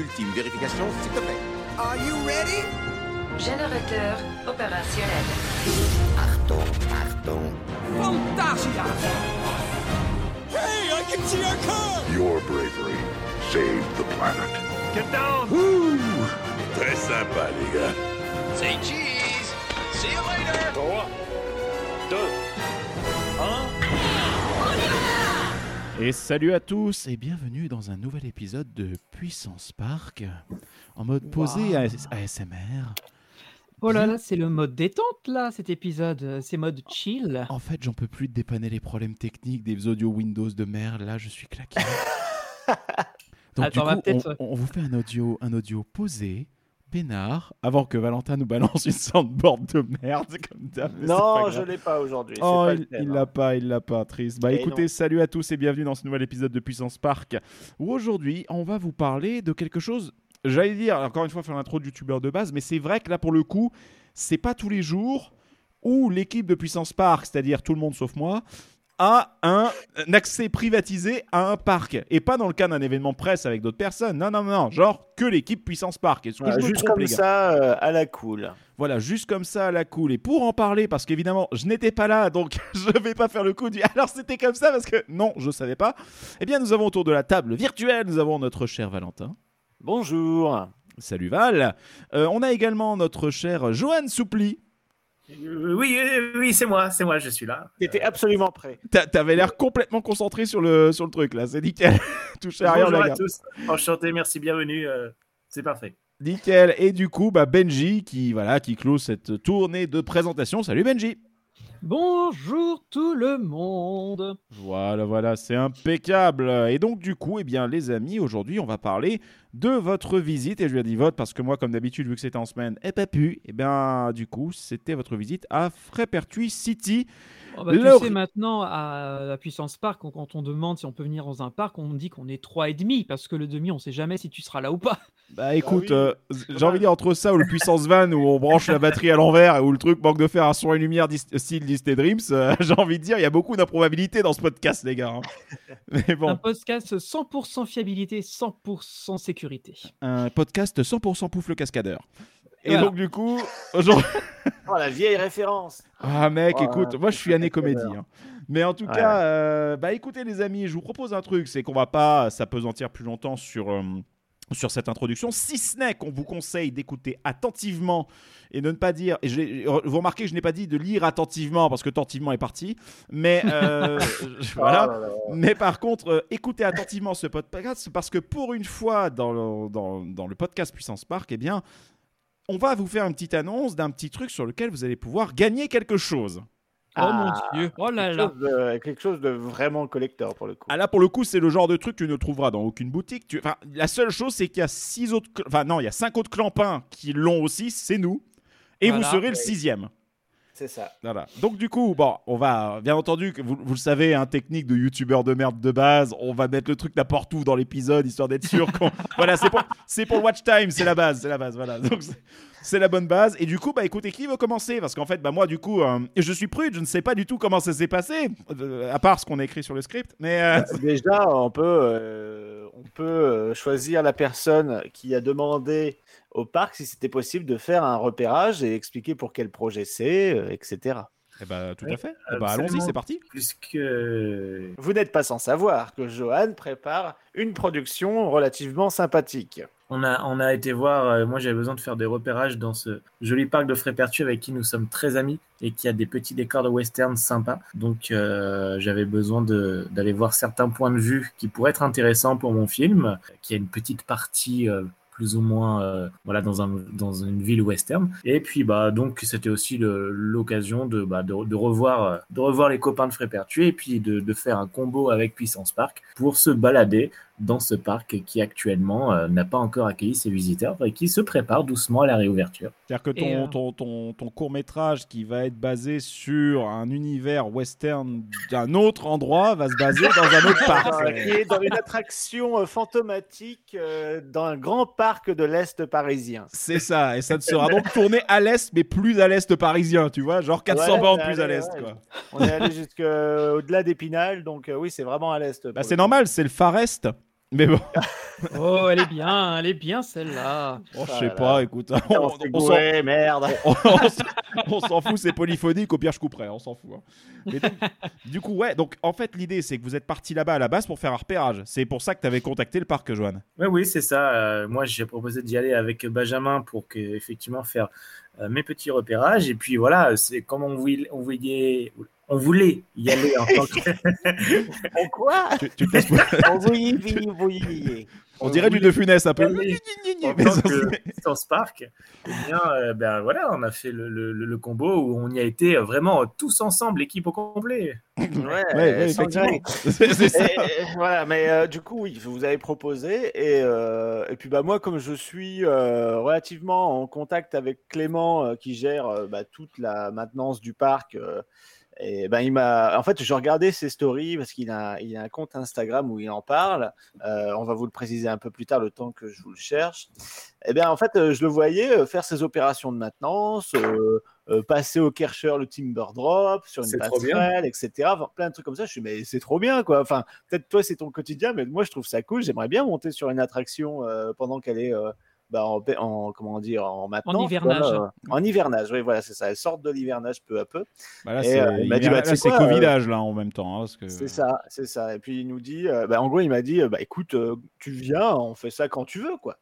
ultime vérification, s'il te plaît. Are you ready? Générateur opérationnel. Pardon, pardon. Fantasia! Hey, I can see our car! Your bravery saved the planet. Get down! Très sympa, les gars. Say cheese! See you later! 3, 2, 1. Et salut à tous et bienvenue dans un nouvel épisode de Puissance Park en mode posé à ASMR. Oh là là, c'est le mode détente là, cet épisode. C'est mode chill. En fait, j'en peux plus de dépanner les problèmes techniques des audios Windows de merde. Là, je suis claqué. Donc, Attends, du coup, on, on vous fait un audio, un audio posé, peinard, avant que Valentin nous balance une soundboard de merde comme d'hab, Non, je l'ai pas aujourd'hui. Oh, pas il hein. l'a pas, il l'a pas, triste. Bah Et écoutez, non. salut à tous et bienvenue dans ce nouvel épisode de Puissance Park, où aujourd'hui, on va vous parler de quelque chose, j'allais dire, encore une fois, faire l'intro de youtubeur de base, mais c'est vrai que là, pour le coup, c'est pas tous les jours où l'équipe de Puissance Park, c'est-à-dire tout le monde sauf moi, a un, un accès privatisé à un parc. Et pas dans le cas d'un événement presse avec d'autres personnes. Non, non, non, genre que l'équipe Puissance Park. Est-ce que Voilà, je me juste trompe, comme les gars ça, euh, à la cool. voilà, juste comme ça à la cool. Et pour en parler, parce qu'évidemment, je n'étais pas là, donc je vais pas faire le coup du alors c'était comme ça, parce que non, je savais pas. Eh bien, nous avons autour de la table virtuelle, nous avons notre cher Valentin. Bonjour. Salut Val. Euh, on a également notre cher Johan Soupli. Euh, Oui, euh, oui, c'est moi, c'est moi, je suis là. T'étais absolument prêt. T'a- T'avais l'air complètement concentré sur le, sur le truc là, c'est nickel. Touché à rien, Bonjour la à tous, enchanté, merci, bienvenue, euh, c'est parfait. Nickel. Et du coup, bah, Benji qui, voilà, qui clôt cette tournée de présentation. Salut Benji. Bonjour tout le monde. Voilà, voilà, c'est impeccable. Et donc, du coup, eh bien, les amis, aujourd'hui, on va parler de votre visite. Et je lui ai dit vote parce que moi, comme d'habitude, vu que c'était en semaine, et pas pu. Eh bien, du coup, c'était votre visite à Frépertuis City. Oh bah, Le- Tu sais maintenant à la puissance parc, quand- on demande si on peut venir dans un parc, on dit qu'on est trois et demi parce que le demi, on sait jamais si tu seras là ou pas. Bah, écoute, oui, euh, j'ai envie de dire entre ça ou le puissance van où on branche la batterie à l'envers et où le truc manque de faire un son et lumière style Disney Dreams, euh, j'ai envie de dire, il y a beaucoup d'improbabilité dans ce podcast, les gars. hein. Mais Un podcast 100% fiabilité, 100% sécurité. un podcast 100% pouf le cascadeur. Et Voilà. donc, du coup, aujourd'hui. Oh, la vieille référence. Ah mec, Ouais, écoute, moi je suis année comédie. hein. Mais en tout Ouais. cas, euh, bah écoutez les amis, je vous propose un truc, c'est qu'on va pas s'apesantir plus longtemps sur, euh, sur cette introduction, si ce n'est qu'on vous conseille d'écouter attentivement et de ne pas dire, et je l'ai- vous remarquez que je n'ai pas dit de lire attentivement parce que attentivement est parti, mais euh, voilà. Oh là là. Mais par contre, euh, écoutez attentivement ce podcast parce que pour une fois dans le, dans, dans le podcast Puissance Park, eh bien, on va vous faire une petite annonce d'un petit truc sur lequel vous allez pouvoir gagner quelque chose. Oh mon Ah, dieu, oh là quelque là. chose de- quelque chose de vraiment collector pour le coup. Ah là, pour le coup, c'est le genre de truc que tu ne trouveras dans aucune boutique. Tu... Enfin, la seule chose, c'est qu'il y a six autres, enfin non, il y a cinq autres clampins qui l'ont aussi. C'est nous, et Voilà. vous serez le sixième. C'est ça. Voilà. Donc du coup, bon, on va, bien entendu, que vous, vous le savez, un technique de youtubeur de merde de base, on va mettre le truc n'importe où dans l'épisode, histoire d'être sûr qu'on... voilà, c'est pour, c'est pour watch time, c'est la base, c'est la base, voilà. Donc c'est- la bonne base. Et du coup, bah écoutez, qui veut commencer? Parce qu'en fait, bah moi, du coup, euh, je suis prude, je ne sais pas du tout comment ça s'est passé, euh, à part ce qu'on a écrit sur le script. Mais euh, Déjà, on peut, on peut choisir la personne qui a demandé au parc si c'était possible de faire un repérage et expliquer pour quel projet c'est, euh, etc. eh bah, tout à fait. Eh bah, allons-y, c'est parti. Puisque Vous n'êtes pas sans savoir que Johan prépare une production relativement sympathique. on a, on a été voir, euh, moi j'avais besoin de faire des repérages dans ce joli parc de Frépertuis avec qui nous sommes très amis et qui a des petits décors de western sympas. Donc euh, j'avais besoin de- d'aller voir certains points de vue qui pourraient être intéressants pour mon film, qui a une petite partie euh, plus ou moins euh, voilà dans un dans une ville western. Et puis bah donc c'était aussi l'occasion de, bah, de revoir euh, de revoir les copains de Frépertuis et puis de, de faire un combo avec Puissance Park pour se balader dans ce parc qui actuellement euh, n'a pas encore accueilli ses visiteurs et qui se prépare doucement à la réouverture. C'est-à-dire que ton, Et, euh, ton, ton, ton court-métrage qui va être basé sur un univers western d'un autre endroit va se baser dans un autre parc. Est dans une attraction euh, fantomatique euh, dans un grand parc de l'Est parisien. C'est ça, et ça ne sera donc tourné à l'est, mais plus à l'est parisien, tu vois, genre 400 Ouais, bornes plus à l'est, ouais. quoi. On est allé jusqu'au-delà d'Épinal, donc euh, oui, c'est vraiment à l'Est. Bah, c'est normal, c'est le Far Est. Mais bon, Oh, elle est bien, elle est bien celle-là. oh, je sais pas, écoute. On on- s'est on s'en- gouré, merde. on s'en- on s'en fout, c'est polyphonique, au pire je couperai, on s'en fout. hein. Mais donc, du coup, ouais, donc en fait l'idée c'est que vous êtes parti là-bas à la base pour faire un repérage. C'est pour ça que tu avais contacté le parc, Joanne. Ouais, oui, c'est ça. Euh, moi, j'ai proposé d'y aller avec Benjamin pour que, effectivement faire euh, mes petits repérages. Et puis voilà, c'est comme on on voulait, on voulait y aller en tant que. En quoi Tu, tu On vouillit, vouillit. on dirait du De Funès un peu. En Mais tant que Distance Park, eh bien, euh, ben voilà, on a fait le, le- le- le combo où on y a été vraiment tous ensemble, équipe au complet. Ouais, Ouais, ouais, sans effectivement. gré. C'est c'est ça. Et- et- voilà, mais euh, du coup, oui, vous avez proposé. Et, euh, et puis, bah, moi, comme je suis euh, relativement en contact avec Clément, euh, qui gère euh, bah, toute la maintenance du parc, euh, et ben il m'a. En fait, je regardais ses stories parce qu'il a, il a un compte Instagram où il en parle. Euh, on va vous le préciser un peu plus tard, le temps que je vous le cherche. Et bien, en fait, euh, je le voyais euh, faire ses opérations de maintenance. euh, euh, passer au Kercher le Timber Drop sur une passerelle, etc. Enfin, plein de trucs comme ça. Je suis, mais c'est trop bien, quoi. Enfin, peut-être toi, c'est ton quotidien, mais moi, je trouve ça cool. J'aimerais bien monter sur une attraction pendant qu'elle est bah, en, en- comment dire, en maintenance. hivernage. quoi. En hivernage, oui, voilà, c'est ça. Elle sort de l'hivernage peu à peu. Bah là, Et, c'est euh, il m'a dit, bah, là, quoi, Covidage là en même temps. hein, parce que... C'est ça, c'est ça. Et puis il nous dit, euh, bah, en gros, il m'a dit, euh, bah, écoute, euh, tu viens, on fait ça quand tu veux, quoi.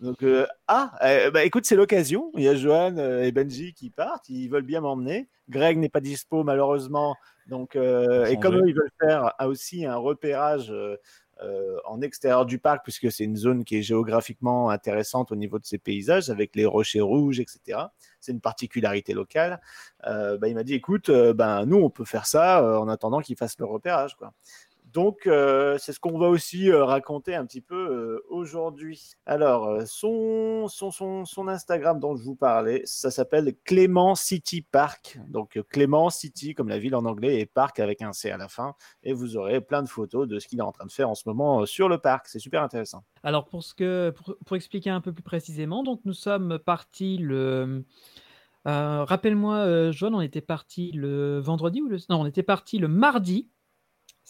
Donc, euh, ah, euh, bah, écoute, c'est l'occasion. Il y a Johan euh, et Benji qui partent, ils veulent bien m'emmener. Greg n'est pas dispo, malheureusement. Donc, euh, et comme eux, ils veulent faire aussi un repérage euh, euh, en extérieur du parc, puisque c'est une zone qui est géographiquement intéressante au niveau de ses paysages, avec les rochers rouges, etc. C'est une particularité locale. Euh, bah, il m'a dit, écoute, euh, ben, nous, on peut faire ça euh, en attendant qu'ils fassent le repérage. Quoi. Donc, euh, c'est ce qu'on va aussi euh, raconter un petit peu euh, aujourd'hui. Alors, son, son, son, Instagram dont je vous parlais, ça s'appelle Clément City Park. Donc, Clément City, comme la ville en anglais, et Park avec un C à la fin. Et vous aurez plein de photos de ce qu'il est en train de faire en ce moment sur le parc. C'est super intéressant. Alors pour ce que pour, pour expliquer un peu plus précisément, donc nous sommes partis le rappelle-moi Joanne, on était parti le vendredi ou le non, on était parti le mardi.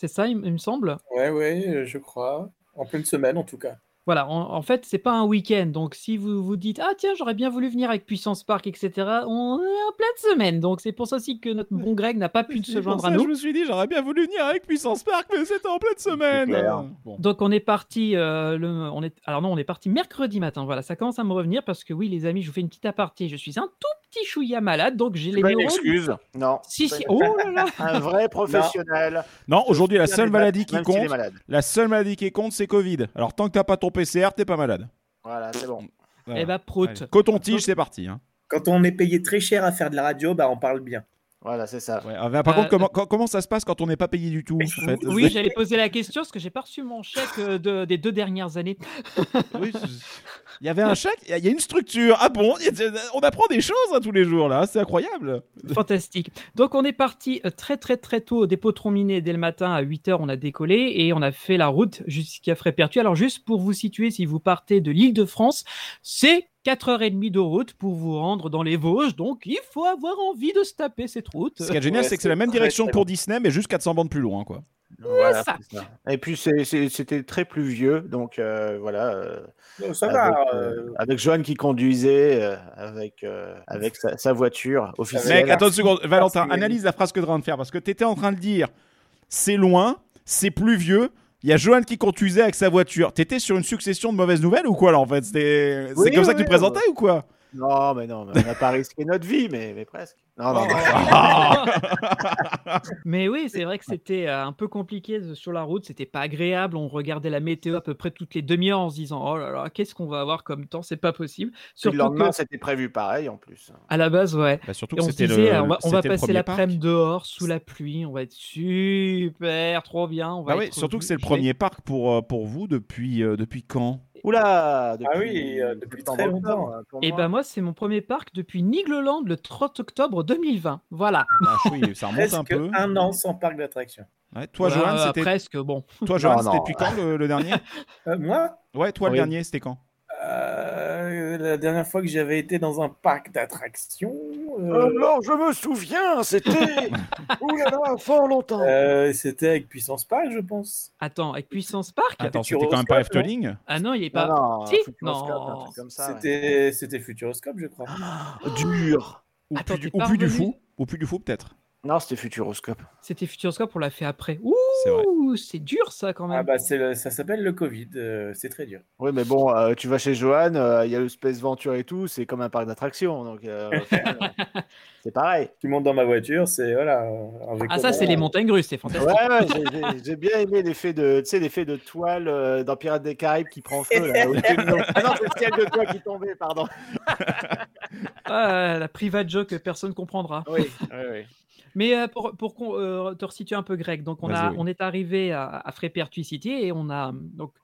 C'est ça, il, me semble? Ouais, ouais, je crois. En pleine semaine, en tout cas. Voilà, en, en fait, c'est pas un week-end. Donc, si vous vous dites, ah tiens, j'aurais bien voulu venir avec Puissance Park, etc., on est en pleine semaine. Donc, c'est pour ça aussi que notre bon Greg n'a pas pu se joindre ça à nous. Je me suis dit, j'aurais bien voulu venir avec Puissance Park, mais c'était en pleine semaine. Bon. Donc on est parti euh, le on est alors non on est parti mercredi matin voilà ça commence à me revenir parce que oui les amis je vous fais une petite aparté je suis un tout petit chouïa malade donc j'ai les pas une neurones excuse. Non. si si oh là là Un vrai professionnel. Non, aujourd'hui, la seule maladie qui compte, la seule maladie qui compte, c'est Covid. Alors, tant que t'as pas ton PCR, t'es pas malade. Voilà, c'est bon. Voilà. eh bah prout. Coton-tige, c'est parti. hein. Quand on est payé très cher à faire de la radio, bah on parle bien. Voilà, c'est ça. Ouais, ah, par Euh, contre, comment, co- comment ça se passe quand on n'est pas payé du tout en fait? oui j'allais poser la question parce que j'ai pas reçu mon chèque euh, de- des deux dernières années Oui, Il y avait un chèque, il y a- une structure. Ah bon? On apprend des choses hein, tous les jours là, c'est incroyable. Fantastique. Donc on est parti euh, très très très tôt au dépôt Trombiné dès le matin à 8h on a décollé et on a fait la route jusqu'à Frépertuis. Alors juste pour vous situer si vous partez de l'île de France, c'est 4h30 de route pour vous rendre dans les Vosges. Donc il faut avoir envie de se taper cette route. Ce qui est génial, Ouais, c'est que c'est la même direction très pour Disney, mais juste 400 bandes plus loin quoi. Voilà, ça. c'est ça. Et puis c'était très pluvieux, donc euh, voilà. euh, ça avec, va. euh, euh, avec Johan qui conduisait euh, avec, euh, avec sa, sa voiture officielle. Mec, attends une seconde, Valentin, Merci. analyse la phrase que tu es en train de faire parce que tu étais en train de dire c'est loin, c'est pluvieux. Il y a Johan qui conduisait avec sa voiture. T'étais sur une succession de mauvaises nouvelles ou quoi là en fait? C'est Oui, comme ça que tu oui, présentais ou quoi? Non, mais non, mais on n'a pas risqué notre vie, mais, mais presque. Non, non, non. Mais oui, c'est vrai que c'était euh, un peu compliqué de- sur la route, c'était pas agréable. On regardait la météo à peu près toutes les demi-heures en se disant Oh là là, qu'est-ce qu'on va avoir comme temps? C'est pas possible. Puis Surtout le lendemain, que, c'était prévu pareil en plus. à la base, ouais. Bah, Surtout que on se c'était disait, le, on va, on passer l'après-midi dehors sous la pluie, on va être super, trop bien. On va Bah oui, surtout que c'est le premier parc pour, euh, pour vous depuis, euh, depuis quand? Oula depuis, Ah oui, euh, depuis très longtemps. octobre, hein, pour Et moi. ben moi, c'est mon premier parc depuis Nigloland le 30 octobre 2020. Voilà. Ah, oui, ça remonte un Presque peu. un an sans parc d'attraction. Ouais, toi, Voilà, Johan, c'était presque, bon. toi, Johan, c'était depuis quand le, le dernier? Euh, moi, Ouais, toi, le dernier, c'était quand? Euh, la dernière fois que j'avais été dans un parc d'attractions, euh, Alors, je me souviens, c'était. Ouh là là, fort longtemps. euh, C'était avec Puissance Park, je pense. Attends, avec Puissance Park? Attends, c'était quand même pas Efteling? Ah non, il est Non, pas. non, Si ouais. C'était c'était Futuroscope, je crois. Dur. Ou Attends, plus, du, t'es ou plus du fou Ou plus du fou, peut-être Non, c'était Futuroscope. C'était Futuroscope, on l'a fait après. Ouh, c'est dur ça quand Ah même. bah c'est le- ça s'appelle le Covid, euh, c'est très dur. Oui, mais bon, euh, tu vas chez Johan, euh, il y a le Space Venture et tout, c'est comme un parc d'attractions. Donc, c'est pareil. Tu montes dans ma voiture, c'est voilà. avec Ah ça, c'est les montagnes russes, c'est fantastique. Ouais, ouais, j'ai- bien aimé l'effet de, tu sais, l'effet de toile euh, dans Pirates des Caraïbes qui prend feu. Là, ah non, c'est le ciel de toile qui tombait, pardon. Ah, la private joke que personne comprendra. Oui, oui, oui. Mais euh, pour, euh, te resituer un peu, Greg, donc on, a, Vas-y, oui. on est arrivé à, à Frépertuis-City et on a donc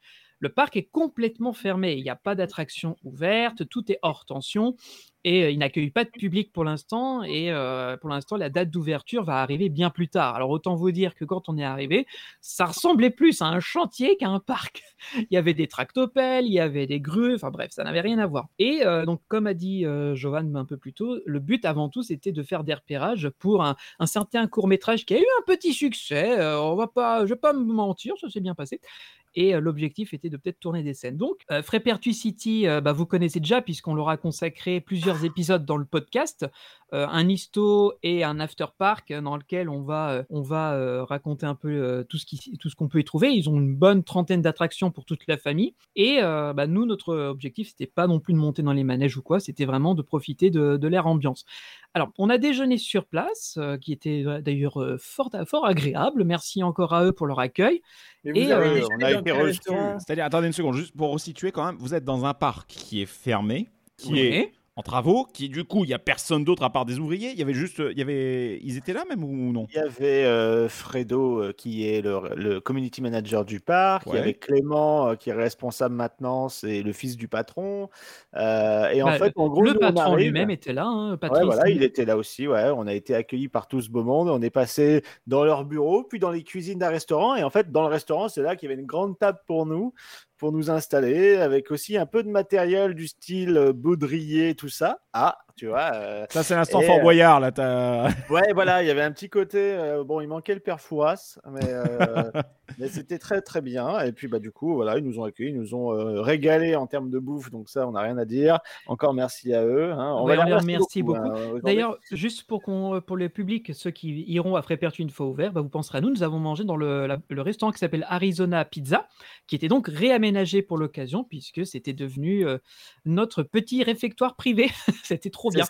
le parc est complètement fermé. Il n'y a pas d'attraction ouverte, tout est hors tension et euh, il n'accueille pas de public pour l'instant. Et euh, pour l'instant, la date d'ouverture va arriver bien plus tard. Alors autant vous dire que quand on est arrivé, ça ressemblait plus à un chantier qu'à un parc. il y avait des tractopelles, il y avait des grues, enfin bref, ça n'avait rien à voir. Et euh, donc, comme a dit euh, Jovan un peu plus tôt, le but avant tout, c'était de faire des repérages pour un, un certain court métrage qui a eu un petit succès. On va pas, je vais pas me mentir, ça s'est bien passé. Et euh, l'objectif était de peut-être tourner des scènes. Donc, euh, Frépertuis City, euh, bah, vous connaissez déjà puisqu'on leur a consacré plusieurs épisodes dans le podcast, un histo et un after park euh, dans lequel on va, euh, on va euh, raconter un peu euh, tout ce qui, tout ce qu'on peut y trouver. Ils ont une bonne trentaine d'attractions pour toute la famille. Et euh, bah, nous, notre objectif, c'était pas non plus de monter dans les manèges ou quoi, c'était vraiment de profiter de, de l'air ambiance. Alors, on a déjeuné sur place, euh, qui était euh, d'ailleurs euh, fort, fort agréable. Merci encore à eux pour leur accueil. Mais Et, vous avez euh, on a été reçus. C'est-à-dire, attendez une seconde, juste pour resituer quand même, vous êtes dans un parc qui est fermé, qui Oui. est en travaux, qui du coup, il y a personne d'autre à part des ouvriers. Il y avait juste, il y avait, ils étaient là même ou non? Il y avait euh, Fredo euh, qui est le, le community manager du parc, il y avait Clément euh, qui est responsable maintenance et le fils du patron. Euh, et en Bah, fait, en gros, le nous, patron lui-même était là. hein, Ouais, Patrice. voilà, il était là aussi. Ouais, on a été accueillis par tout ce beau monde. On est passé dans leur bureau, puis dans les cuisines d'un restaurant. Et en fait, dans le restaurant, c'est là qu'il y avait une grande table pour nous, pour nous installer, avec aussi un peu de matériel du style euh, baudrier, tout ça. Ah, tu vois. euh, Ça, c'est l'instant Et, Fort euh, Boyard là. t'as- Ouais, voilà, il y avait un petit côté. euh, bon, il manquait le père Fouras, mais, euh, mais c'était très très bien. Et puis, bah, du coup, voilà, ils nous ont accueillis, ils nous ont euh, régalé en termes de bouffe. Donc, ça, on n'a rien à dire. Encore merci à eux. hein. Ouais, on les les remercie beaucoup. hein, aujourd'hui. D'ailleurs, juste pour, qu'on, pour le public, ceux qui iront à Frépertuis une fois ouvert, bah, vous penserez à nous. Nous avons mangé dans le, la- le restaurant qui s'appelle Arizona Pizza, qui était donc réaménagé pour l'occasion, puisque c'était devenu euh, notre petit réfectoire privé. c'était trop bien.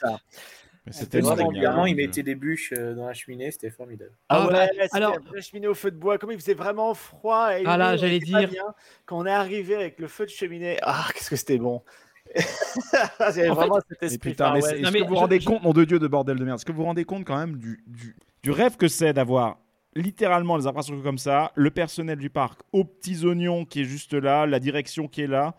C'était vraiment bien. Ils mettaient des bûches euh, dans la cheminée, c'était formidable. Ah, Ah, ouais, bah, alors- la cheminée au feu de bois. Comme il faisait vraiment froid. Et Ah là, j'allais dire- bien. Quand on est arrivé avec le feu de cheminée, ah, qu'est-ce que c'était bon. Il avait En vraiment cet Mais esprit est-ce que vous rendez je- compte, nom de Dieu, de bordel de merde Est-ce que vous vous rendez compte quand même du, du, du rêve que c'est d'avoir littéralement les infrastructures comme ça, le personnel du parc aux petits oignons qui est juste là, la direction qui est là,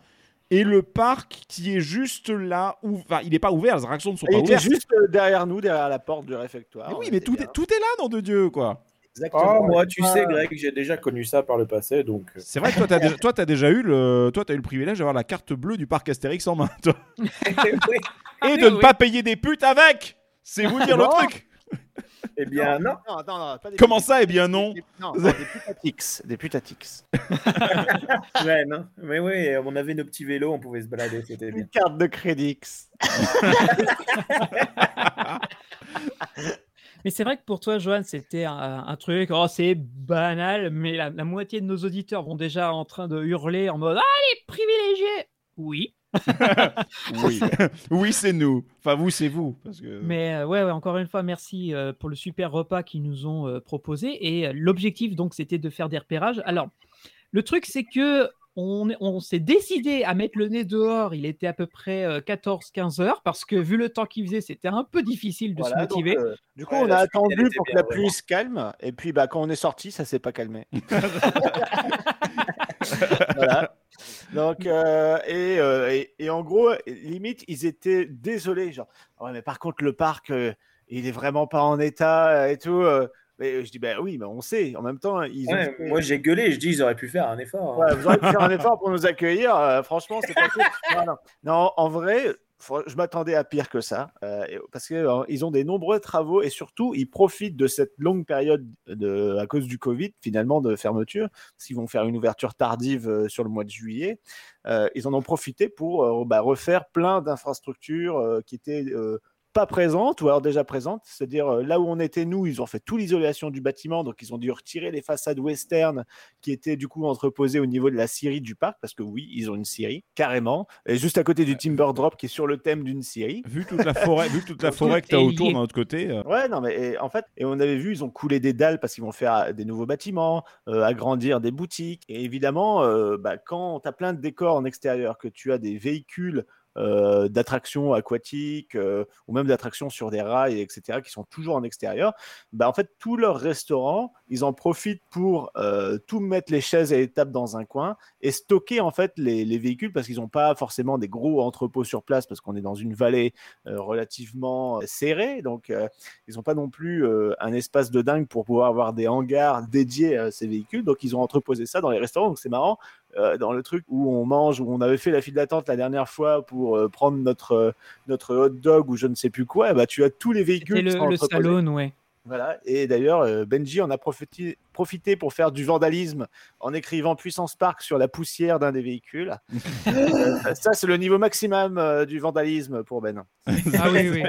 et le parc qui est juste là, où, enfin, il n'est pas ouvert, les attractions ne sont Il pas était ouvertes. juste euh, derrière nous, derrière la porte du réfectoire. Mais oui, mais tout est, tout est là, nom de Dieu, quoi. Exactement. Ah, moi, tu Ah, sais, Greg, j'ai déjà connu ça par le passé, donc. euh, C'est vrai que toi, t'as déjà, toi, t'as déjà eu le, toi, t'as eu le privilège d'avoir la carte bleue du parc Astérix en main, toi. et de ne pas payer des putes avec. C'est vous dire le truc. Eh bien, non. Non, non, non, pas des Comment ça Eh bien non. Des- Non, des putatix. Des putatix. Ouais, non. Mais oui, on avait nos petits vélos, on pouvait se balader, c'était bien. Une carte de crédit. Mais c'est vrai que pour toi, Johan, c'était un, un truc, oh, c'est banal, mais la, la moitié de nos auditeurs vont déjà en train de hurler en mode Ah, les privilégiés Oui. Oui, oui, c'est nous. Enfin, vous, c'est vous, parce que. Mais euh, ouais, ouais, encore une fois, merci euh, pour le super repas qu'ils nous ont euh, proposé. Et euh, l'objectif, donc, c'était de faire des repérages. Alors, le truc, c'est que on, est- on s'est décidé à mettre le nez dehors. Il était à peu près 14-15 heures parce que vu le temps qu'il faisait, c'était un peu difficile de Voilà, se motiver. donc, euh, du coup, Ouais, on a attendu pour que bien, la pluie se calme. Et puis, bah, quand on est sorti, ça s'est pas calmé. voilà. Donc, euh, et, euh, et, et en gros, limite, ils étaient désolés. Genre, ouais, mais par contre, le parc, euh, il est vraiment pas en état et tout. Mais je dis, bah oui, mais on sait. En même temps, ils Ouais, moi, j'ai gueulé, je dis, ils auraient pu faire un effort. hein. Ouais, vous aurez pu faire un effort pour nous accueillir. franchement, c'est pas cool. Non, non. Non, en vrai, Je m'attendais à pire que ça, euh, parce qu'ils ont des nombreux travaux et surtout ils profitent de cette longue période de, à cause du Covid finalement de fermeture, parce qu'ils vont faire une ouverture tardive euh, sur le mois de juillet. Euh, ils en ont profité pour bah, refaire plein d'infrastructures qui étaient pas présentes ou alors déjà présentes, c'est-à-dire euh, là où on était nous, ils ont fait toute l'isolation du bâtiment, donc ils ont dû retirer les façades western qui étaient du coup entreposées au niveau de la scierie du parc, parce que oui, ils ont une scierie, carrément, et juste à côté du Timber Drop qui est sur le thème d'une scierie. Vu toute la forêt, vu toute la forêt que tu as est autour d'un autre côté. euh, Ouais, non, mais et, en fait, et on avait vu, ils ont coulé des dalles parce qu'ils vont faire euh, des nouveaux bâtiments, euh, agrandir des boutiques. Et évidemment, euh, bah, quand tu as plein de décors en extérieur, que tu as des véhicules euh, d'attractions aquatiques euh, ou même d'attractions sur des rails, etc., qui sont toujours en extérieur, bah, en fait, tous leurs restaurants, ils en profitent pour euh, tout mettre les chaises et les tables dans un coin et stocker en fait les, les véhicules parce qu'ils n'ont pas forcément des gros entrepôts sur place parce qu'on est dans une vallée relativement serrée. Donc, ils n'ont pas non plus un espace de dingue pour pouvoir avoir des hangars dédiés à ces véhicules. Donc, ils ont entreposé ça dans les restaurants. Donc, c'est marrant. Euh, dans le truc où on mange, où on avait fait la file d'attente la dernière fois pour euh, prendre notre, euh, notre hot dog ou je ne sais plus quoi, bah, tu as tous les véhicules qui le, le salon, ouais. Voilà. Et d'ailleurs, Benji en a profité, profité pour faire du vandalisme en écrivant Puissance Park sur la poussière d'un des véhicules. Euh, ça, c'est le niveau maximum du vandalisme pour Ben. Ah oui, oui.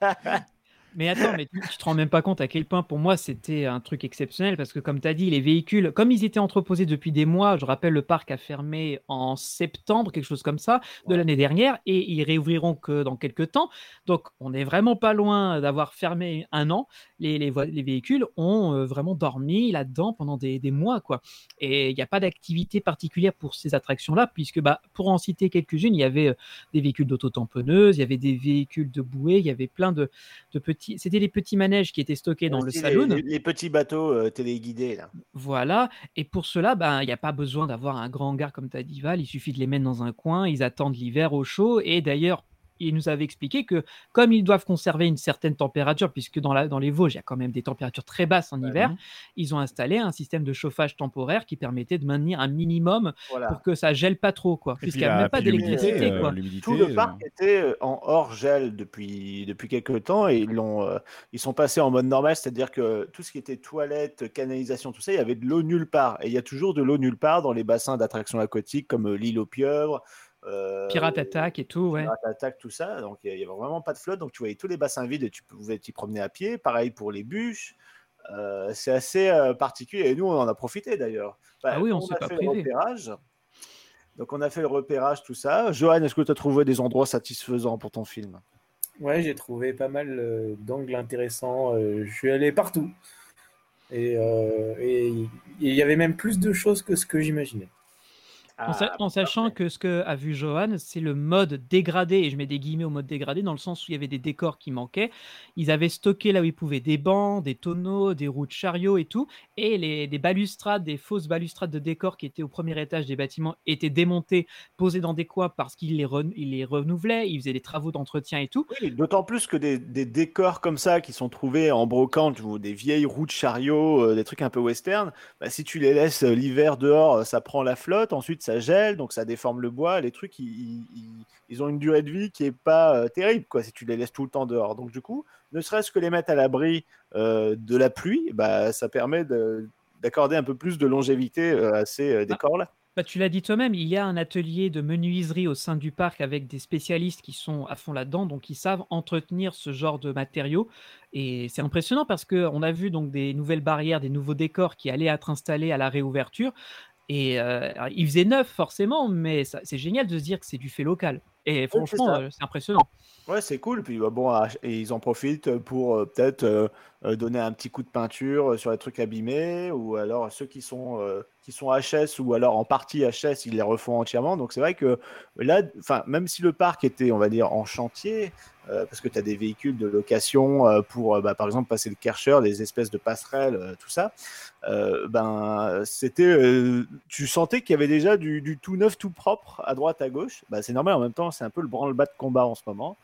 Mais attends, mais tu, tu te rends même pas compte à quel point pour moi c'était un truc exceptionnel parce que comme tu as dit, les véhicules, comme ils étaient entreposés depuis des mois, je rappelle le parc a fermé en septembre, quelque chose comme ça, de l'année dernière, et ils réouvriront que dans quelques temps. Donc on n'est vraiment pas loin d'avoir fermé un an. Les, les, les véhicules ont euh, vraiment dormi là-dedans pendant des, des mois, quoi. Et il n'y a pas d'activité particulière pour ces attractions-là, puisque bah, pour en citer quelques-unes, il y avait euh, des véhicules d'auto-tamponneuse, il y avait des véhicules de bouée, il y avait plein de, de petits. C'était les petits manèges qui étaient stockés dans le saloon. Les, petits bateaux euh, téléguidés, là. Voilà. Et pour cela, ben, il n'y a pas besoin d'avoir un grand hangar comme t'as dit, Val. Il suffit de les mettre dans un coin. Ils attendent l'hiver au chaud. Et d'ailleurs, il nous avait expliqué que comme ils doivent conserver une certaine température, puisque dans, la, dans les Vosges, il y a quand même des températures très basses en hiver, ils ont installé un système de chauffage temporaire qui permettait de maintenir un minimum Voilà. pour que ça gèle pas trop, quoi. Puisqu'il n'y a même pas d'électricité, euh, Tout le euh, parc était euh, en hors gel depuis, depuis quelques temps et ils, l'ont, euh, ils sont passés en mode normal, c'est-à-dire que tout ce qui était toilettes, canalisation, tout ça, il y avait de l'eau nulle part. Et il y a toujours de l'eau nulle part dans les bassins d'attractions aquatiques comme l'île aux pieuvres. Euh, Pirate Attack et tout, ouais. Pirate Attack, tout ça. Donc il n'y avait vraiment pas de flotte. Donc tu voyais tous les bassins vides et tu pouvais t'y promener à pied. Pareil pour les bûches. Euh, c'est assez euh, particulier. Et nous, on en a profité d'ailleurs. Bah, Ah oui, on s'est a pas fait privé. le repérage. Donc on a fait le repérage, tout ça. Johan, est-ce que tu as trouvé des endroits satisfaisants pour ton film? Ouais, j'ai trouvé pas mal euh, d'angles intéressants. euh, je suis allé partout. Euh, et il y avait même plus de choses que ce que j'imaginais. En, sa- en sachant que ce que a vu Johan, c'est le mode dégradé, et je mets des guillemets au mode dégradé, dans le sens où il y avait des décors qui manquaient. Ils avaient stocké là où ils pouvaient des bancs, des tonneaux, des roues de chariot et tout. Et les, des balustrades, des fausses balustrades de décors qui étaient au premier étage des bâtiments étaient démontées, posées dans des coins parce qu'ils les, ils les renouvelaient, ils faisaient des travaux d'entretien et tout. Oui, d'autant plus que des, des décors comme ça qui sont trouvés en brocante ou des vieilles roues de chariot, euh, des trucs un peu western, bah, si tu les laisses euh, l'hiver dehors, euh, ça prend la flotte, ensuite ça gèle, donc ça déforme le bois. Les trucs, ils, ils- ont une durée de vie qui est pas euh, terrible quoi, si tu les laisses tout le temps dehors. Donc du coup, ne serait-ce que les mettre à l'abri euh, de la pluie, bah, ça permet de- d'accorder un peu plus de longévité euh, à ces euh, décors-là. Bah, tu l'as dit toi-même, il y a un atelier de menuiserie au sein du parc avec des spécialistes qui sont à fond là-dedans, donc ils savent entretenir ce genre de matériaux. Et c'est impressionnant parce qu'on a vu donc des nouvelles barrières, des nouveaux décors qui allaient être installés à la réouverture. Et euh, alors, ils faisaient neuf forcément, mais c'est génial de se dire que c'est du fait local. Et franchement, euh, c'est impressionnant. Ouais, c'est cool. Puis bah, bon, ah, et ils en profitent pour euh, peut-être euh, donner un petit coup de peinture sur les trucs abîmés, ou alors ceux qui sont euh, qui sont HS ou alors en partie HS, ils les refont entièrement. Donc c'est vrai que là, enfin, même si le parc était, on va dire, en chantier, parce que tu as des véhicules de location pour, bah, par exemple, passer le Karcher, des espèces de passerelles, tout ça. ben, c'était, tu sentais qu'il y avait déjà du, du tout neuf, tout propre à droite, à gauche. Bah, c'est normal. En même temps, c'est un peu le branle-bas de combat en ce moment.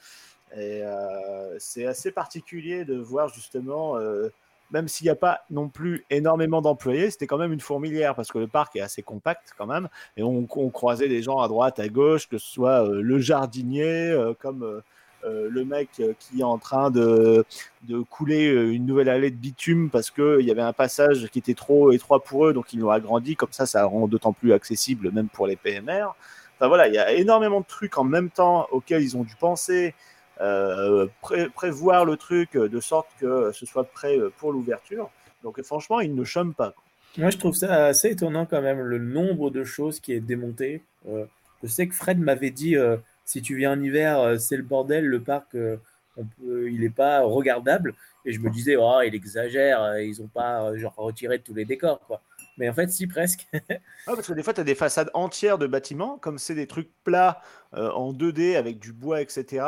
Et euh, c'est assez particulier de voir justement euh, même s'il n'y a pas non plus énormément d'employés, c'était quand même une fourmilière parce que le parc est assez compact quand même. Et on, croisait des gens à droite, à gauche, que ce soit euh, le jardinier, comme le mec qui est en train de, de couler une nouvelle allée de bitume parce qu'il y avait un passage qui était trop étroit pour eux, donc ils l'ont agrandi. Comme ça, ça rend d'autant plus accessible même pour les PMR. Enfin voilà, il y a énormément de trucs en même temps auxquels ils ont dû penser. Euh, pré- prévoir le truc de sorte que ce soit prêt pour l'ouverture. Donc franchement, ils ne chôment pas. Moi, je trouve ça assez étonnant quand même, le nombre de choses qui est démonté. Euh, je sais que Fred m'avait dit, euh, si tu viens en hiver, c'est le bordel, le parc, il n'est pas regardable. Et je me disais, oh, il exagère, ils n'ont pas genre, retiré tous les décors. Quoi. Mais en fait, si, presque. Parce que des fois, tu as des façades entières de bâtiments, comme c'est des trucs plats euh, en 2D avec du bois, etc.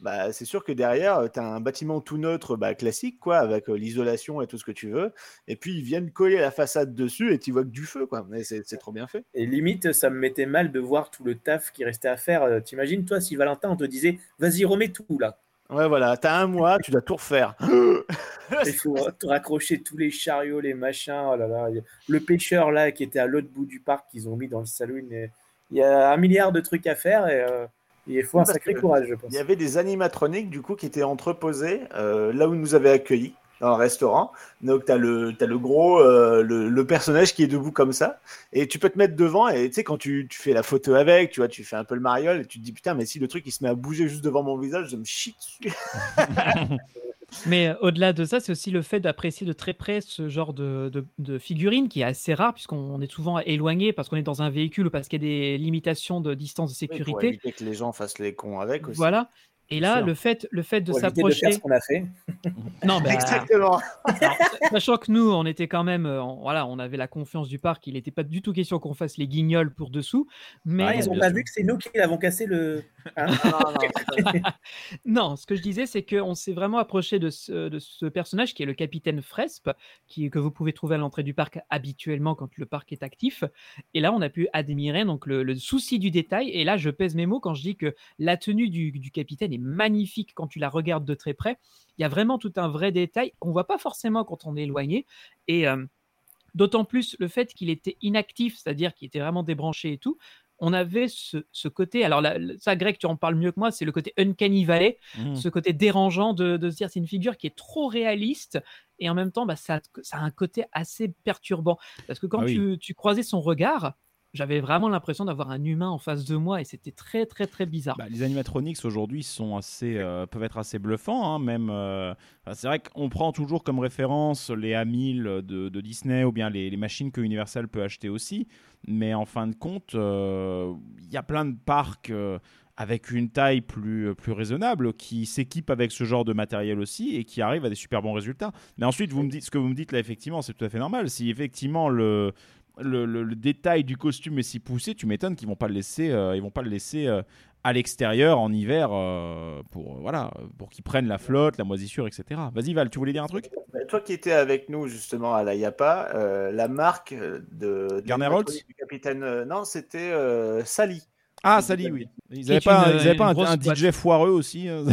Bah, c'est sûr que derrière, tu as un bâtiment tout neutre bah, classique, quoi, avec euh, l'isolation et tout ce que tu veux. Et puis, ils viennent coller la façade dessus et tu vois que du feu. Quoi. Mais c'est trop bien fait. Et limite, ça me mettait mal de voir tout le taf qui restait à faire. Euh, T'imagines, toi, si Valentin, on te disait, vas-y, remets tout là. Ouais, voilà, tu as un mois, tu dois tout refaire. Il faut raccrocher tous les chariots, les machins. Oh là là. Le pêcheur là qui était à l'autre bout du parc qu'ils ont mis dans le saloon. et Il y a un milliard de trucs à faire et euh, il faut un sacré courage, je pense. Il y avait des animatroniques du coup qui étaient entreposés euh, là où ils nous avaient accueillis dans le restaurant. Donc tu as le, gros, euh, le, le personnage qui est debout comme ça. Et tu peux te mettre devant et tu sais, quand tu, tu fais la photo avec, tu vois, tu fais un peu le mariole et tu te dis putain, mais si le truc il se met à bouger juste devant mon visage, je me chie dessus. Mais euh, au-delà de ça, c'est aussi le fait d'apprécier de très près ce genre de, de, de figurine qui est assez rare puisqu'on est souvent éloigné parce qu'on est dans un véhicule ou parce qu'il y a des limitations de distance de Oui, pour sécurité. éviter que les gens fassent les cons avec aussi. Voilà. Et là, le fait, le fait de s'approcher. ce qu'on a fait. Non, bah, Exactement. alors, sachant que nous, on était quand même, euh, en- voilà, on avait la confiance du parc. Il n'était pas du tout question qu'on fasse les guignols pour dessous. Mais Ah, ils ont bien pas sûr. vu que c'est nous qui l'avons cassé le. Hein? Non, ce que je disais, c'est qu'on s'est vraiment approché de ce, de ce personnage qui est le capitaine Fresp, qui, que vous pouvez trouver à l'entrée du parc habituellement quand le parc est actif. Et là, on a pu admirer donc le, le souci du détail. Et là, je pèse mes mots quand je dis que la tenue du, du capitaine est magnifique quand tu la regardes de très près. Il y a vraiment tout un vrai détail qu'on voit pas forcément quand on est éloigné. Et euh, d'autant plus le fait qu'il était inactif, c'est-à-dire qu'il était vraiment débranché et tout on avait ce, ce côté, alors là, ça Greg, tu en parles mieux que moi, c'est le côté uncanny valley, Mhm. ce côté dérangeant de, de se dire c'est une figure qui est trop réaliste et en même temps bah, ça, ça a un côté assez perturbant. Parce que quand Ah oui. tu, tu croisais son regard, j'avais vraiment l'impression d'avoir un humain en face de moi et c'était très très très bizarre. Bah, les animatronics aujourd'hui sont assez, euh, peuvent être assez bluffants. hein, même, euh, c'est vrai qu'on prend toujours comme référence les A1000 de, de Disney ou bien les, les machines que Universal peut acheter aussi. Mais en fin de compte, euh, il y a plein de parcs avec une taille plus, plus raisonnable qui s'équipent avec ce genre de matériel aussi et qui arrivent à des super bons résultats. Mais ensuite, vous me dites, ce que vous me dites là, effectivement, c'est tout à fait normal. Si effectivement le, le, le- le détail du costume est si poussé, tu m'étonnes qu'ils vont pas le laisser, euh, ils vont pas le laisser euh, à l'extérieur en hiver euh, pour euh, voilà pour qu'ils prennent la flotte, la moisissure, etc. Vas-y Val, tu voulais dire un truc? Bah, Toi qui étais avec nous justement à la Yapa, euh, la marque de, de Garner du capitaine, euh, non, c'était euh, Sally. Ah, Sally, oui. Ils Qui avaient est pas, une- ils avaient pas une un. DJ foireux aussi euh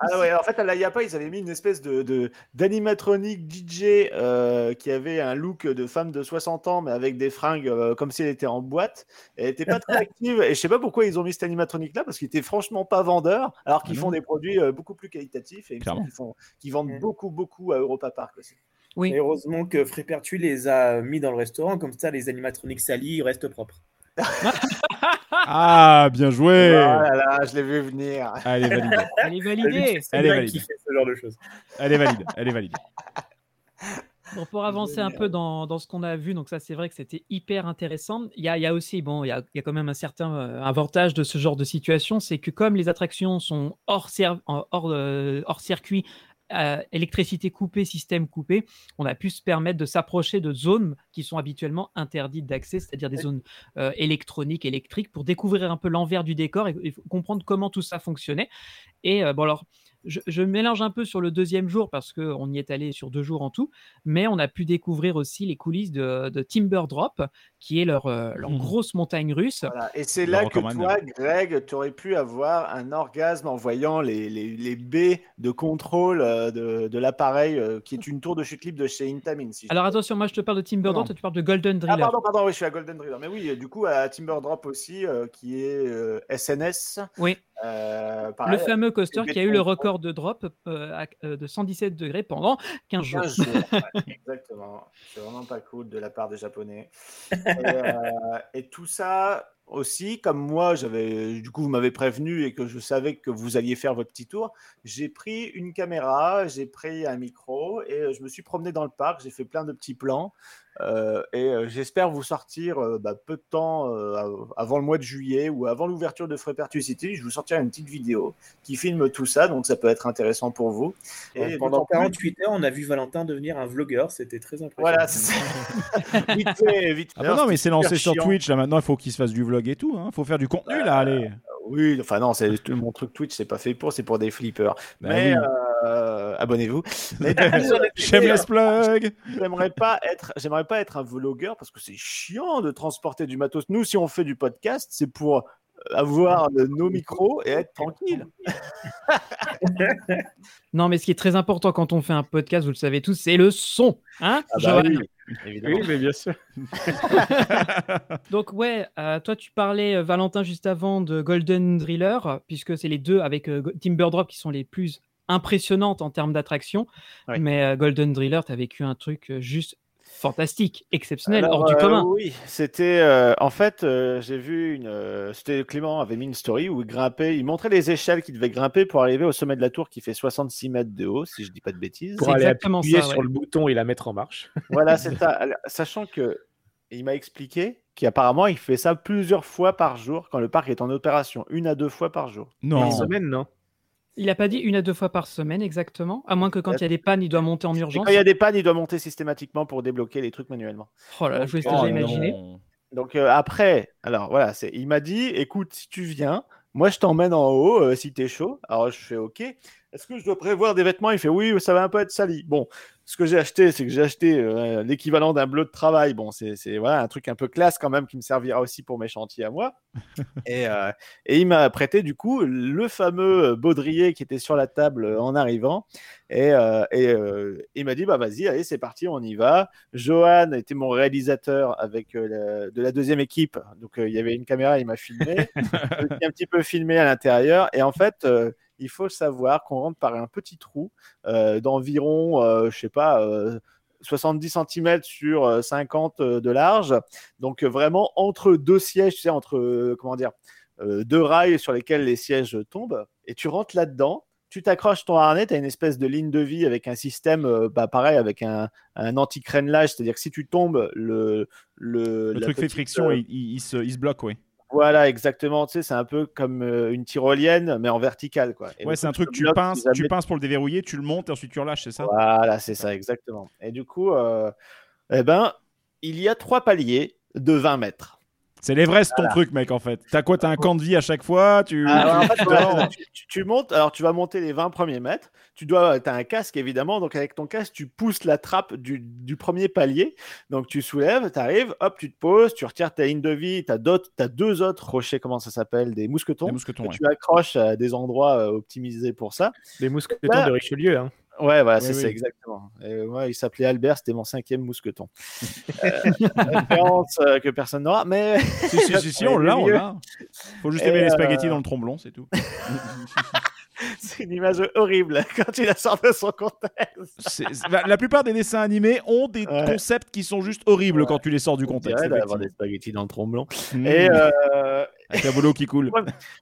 Ah ouais, en fait à la Yapa, ils avaient mis une espèce de d'animatronique DJ euh, qui avait un look de femme de 60 ans mais avec des fringues euh, comme si elle était en boîte. Elle était pas très active et je sais pas pourquoi ils ont mis cette animatronique là parce qu'il était franchement pas vendeur alors qu'ils font non. des produits euh, beaucoup plus qualitatifs et qu'ils font vendent Mm. beaucoup beaucoup à Europa Park aussi. Oui. Et heureusement que Frépertu les a mis dans le restaurant, comme ça les animatroniques salis restent propres. Ah, bien joué. Oh là là, je l'ai vu venir. Elle est validée. Elle est validée. C'est Elle est qui fait ce genre de choses. Elle est valide. Elle est valide. Bon, pour avancer un peu dans, dans ce qu'on a vu, donc ça c'est vrai que c'était hyper intéressant. Il y a, il y a aussi, bon, il y a, il y a quand même un certain euh, avantage de ce genre de situation, c'est que comme les attractions sont hors, hors, euh, hors circuit, euh, électricité coupée, système coupé, on a pu se permettre de s'approcher de zones qui sont habituellement interdites d'accès, c'est-à-dire des zones euh, électroniques, électriques, pour découvrir un peu l'envers du décor et, et comprendre comment tout ça fonctionnait. Et euh, bon alors, je, je mélange un peu sur le deuxième jour parce qu'on y est allé sur deux jours en tout, mais on a pu découvrir aussi les coulisses de, de Timber Drop, qui est leur, euh, leur Mhm. grosse montagne russe. Voilà. Et c'est là que toi, Greg, tu aurais pu avoir un orgasme en voyant les, les, les baies de contrôle euh, de, de l'appareil euh, qui est une tour de chute libre de chez Intamin. Si Alors attention, moi je te parle de Timber Drop, tu parles de Golden Ah, Driller. pardon, pardon, oui, je suis à Golden Driller. Mais oui, du coup, à Timber Drop aussi, euh, qui est euh, SNS. Oui. Euh, le fameux coaster qui a eu le record de drop euh, à- euh, de 117 degrés pendant 15 jours. 15 jours. ouais, exactement. C'est vraiment pas cool de la part des Japonais. Et, euh, et tout ça aussi, comme moi, j'avais, du coup, vous m'avez prévenu et que je savais que vous alliez faire votre petit tour, j'ai pris une caméra, j'ai pris un micro et je me suis promené dans le parc. J'ai fait plein de petits plans euh, et euh, j'espère vous sortir euh, bah, peu de temps euh, av- avant le mois de juillet ou avant l'ouverture de Frépertu City. Je vous sortirai une petite vidéo qui filme tout ça, donc ça peut être intéressant pour vous. Et pendant d'autant plus- 48 heures, on a vu Valentin devenir un vlogueur. C'était très impressionnant. Voilà, c'est vite fait, vite Ah fait. bah non, mais c'est lancé sur chiant. Twitch là maintenant, il faut qu'il se fasse du vlog et tout. Hein. Faut faire du contenu là, allez. Oui, enfin non, c'est mon truc Twitch, c'est pas fait pour, c'est pour des flippers. Bah mais oui. euh, abonnez-vous. Shameless plug. J'aimerais pas être, j'aimerais pas être un vlogueur parce que c'est chiant de transporter du matos. Nous, si on fait du podcast, c'est pour avoir nos micros et être tranquille. Non, mais ce qui est très important quand on fait un podcast, vous le savez tous, c'est le son. Hein, Ah bah oui, évidemment. Oui, mais bien sûr. Donc ouais, euh, toi tu parlais euh, Valentin juste avant de Golden Driller, puisque c'est les deux avec euh, Go- Timber Drop qui sont les plus impressionnantes en termes d'attraction. Ouais. Mais euh, Golden Driller, tu as vécu un truc juste fantastique, exceptionnel, Alors, hors du euh, commun. Oui, c'était euh, en fait, euh, j'ai vu une. euh, c'était Clément avait mis une story où il grimpait, il montrait les échelles qu'il devait grimper pour arriver au sommet de la tour qui fait 66 mètres de haut, si je dis pas de bêtises. Pour aller appuyer ça, sur le bouton et la mettre en marche. Voilà, c'est ça. Sachant que il m'a expliqué qu'apparemment il fait ça plusieurs fois par jour quand le parc est en opération, une à deux fois par jour. Non. Par semaine, non? Il a pas dit une à deux fois par semaine exactement, à moins que quand il y a des pannes, il doit monter en Et urgence. quand il y a des pannes, il doit monter systématiquement pour débloquer les trucs manuellement. Oh là là, je vous laisse Oh déjà Oh imaginer. Donc euh, après, alors voilà, il m'a dit, écoute, si tu viens, moi je t'emmène en haut euh, si t'es chaud. Alors je fais OK. Est-ce que je dois prévoir des vêtements? Il fait oui, ça va un peu être sali. Bon, ce que j'ai acheté, c'est que j'ai acheté euh, l'équivalent d'un bleu de travail. Bon, c'est, voilà un truc un peu classe quand même qui me servira aussi pour mes chantiers à moi. et, euh, et il m'a prêté du coup le fameux baudrier qui était sur la table en arrivant. Et, euh, et il m'a dit bah vas-y, allez, c'est parti, on y va. Johan était mon réalisateur avec la- de la deuxième équipe. Donc il y avait une caméra, il m'a filmé, aussi un petit peu filmé à l'intérieur. Et en fait, il faut savoir qu'on rentre par un petit trou euh, d'environ, euh, je sais pas. euh, 70 cm sur euh, 50 de large, donc euh, vraiment entre deux sièges, tu sais, entre euh, comment dire, euh, deux rails sur lesquels les sièges tombent, et tu rentres là-dedans, tu t'accroches ton harnais, tu as une espèce de ligne de vie avec un système, euh, bah, pareil, avec un, un anti-crénelage, c'est-à-dire que si tu tombes, le, le, Le truc fait friction euh, et il, il se, il se bloque, oui. Voilà, exactement, tu sais, c'est un peu comme euh, une tyrolienne, mais en verticale, quoi. Et Ouais, c'est un truc tu pinces, jamais tu pinces pour le déverrouiller, tu le montes et ensuite tu relâches, c'est ça? Voilà, c'est ça, exactement. Et du coup, euh, eh ben, il y a trois paliers de 20 mètres. C'est l'Everest ton Voilà. truc, mec, en fait. T'as quoi T'as un camp de vie à chaque fois? Tu... Alors, en fait, tu- voilà, Non. tu, tu- tu montes, alors tu vas monter les 20 premiers mètres. Tu dois, as un casque évidemment, donc avec ton casque, tu pousses la trappe du, du premier palier. Donc tu soulèves, tu arrives, hop, tu te poses, tu retires ta ligne de vie. Tu as, as deux autres rochers, comment ça s'appelle Des mousquetons. Des mousquetons, que ouais. tu accroches à des endroits euh, optimisés pour ça. Les mousquetons Là- de Richelieu. Hein. Ouais, voilà, Oui, c'est oui. ça, exactement. Et ouais, il s'appelait Albert, c'était mon cinquième mousqueton. Euh, référence euh, que personne n'aura, mais. Si, si, si, si, on l'a, on l'a. Faut juste Et, aimer les euh, spaghettis dans le tromblon, c'est tout. C'est une image horrible quand tu la sors de son contexte. Bah, la plupart des dessins animés ont des Ouais. concepts qui sont juste horribles Ouais. quand tu les sors du On contexte. d'avoir des spaghettis dans le tromblon. Mmh. Et euh, Avec un boulot qui coule.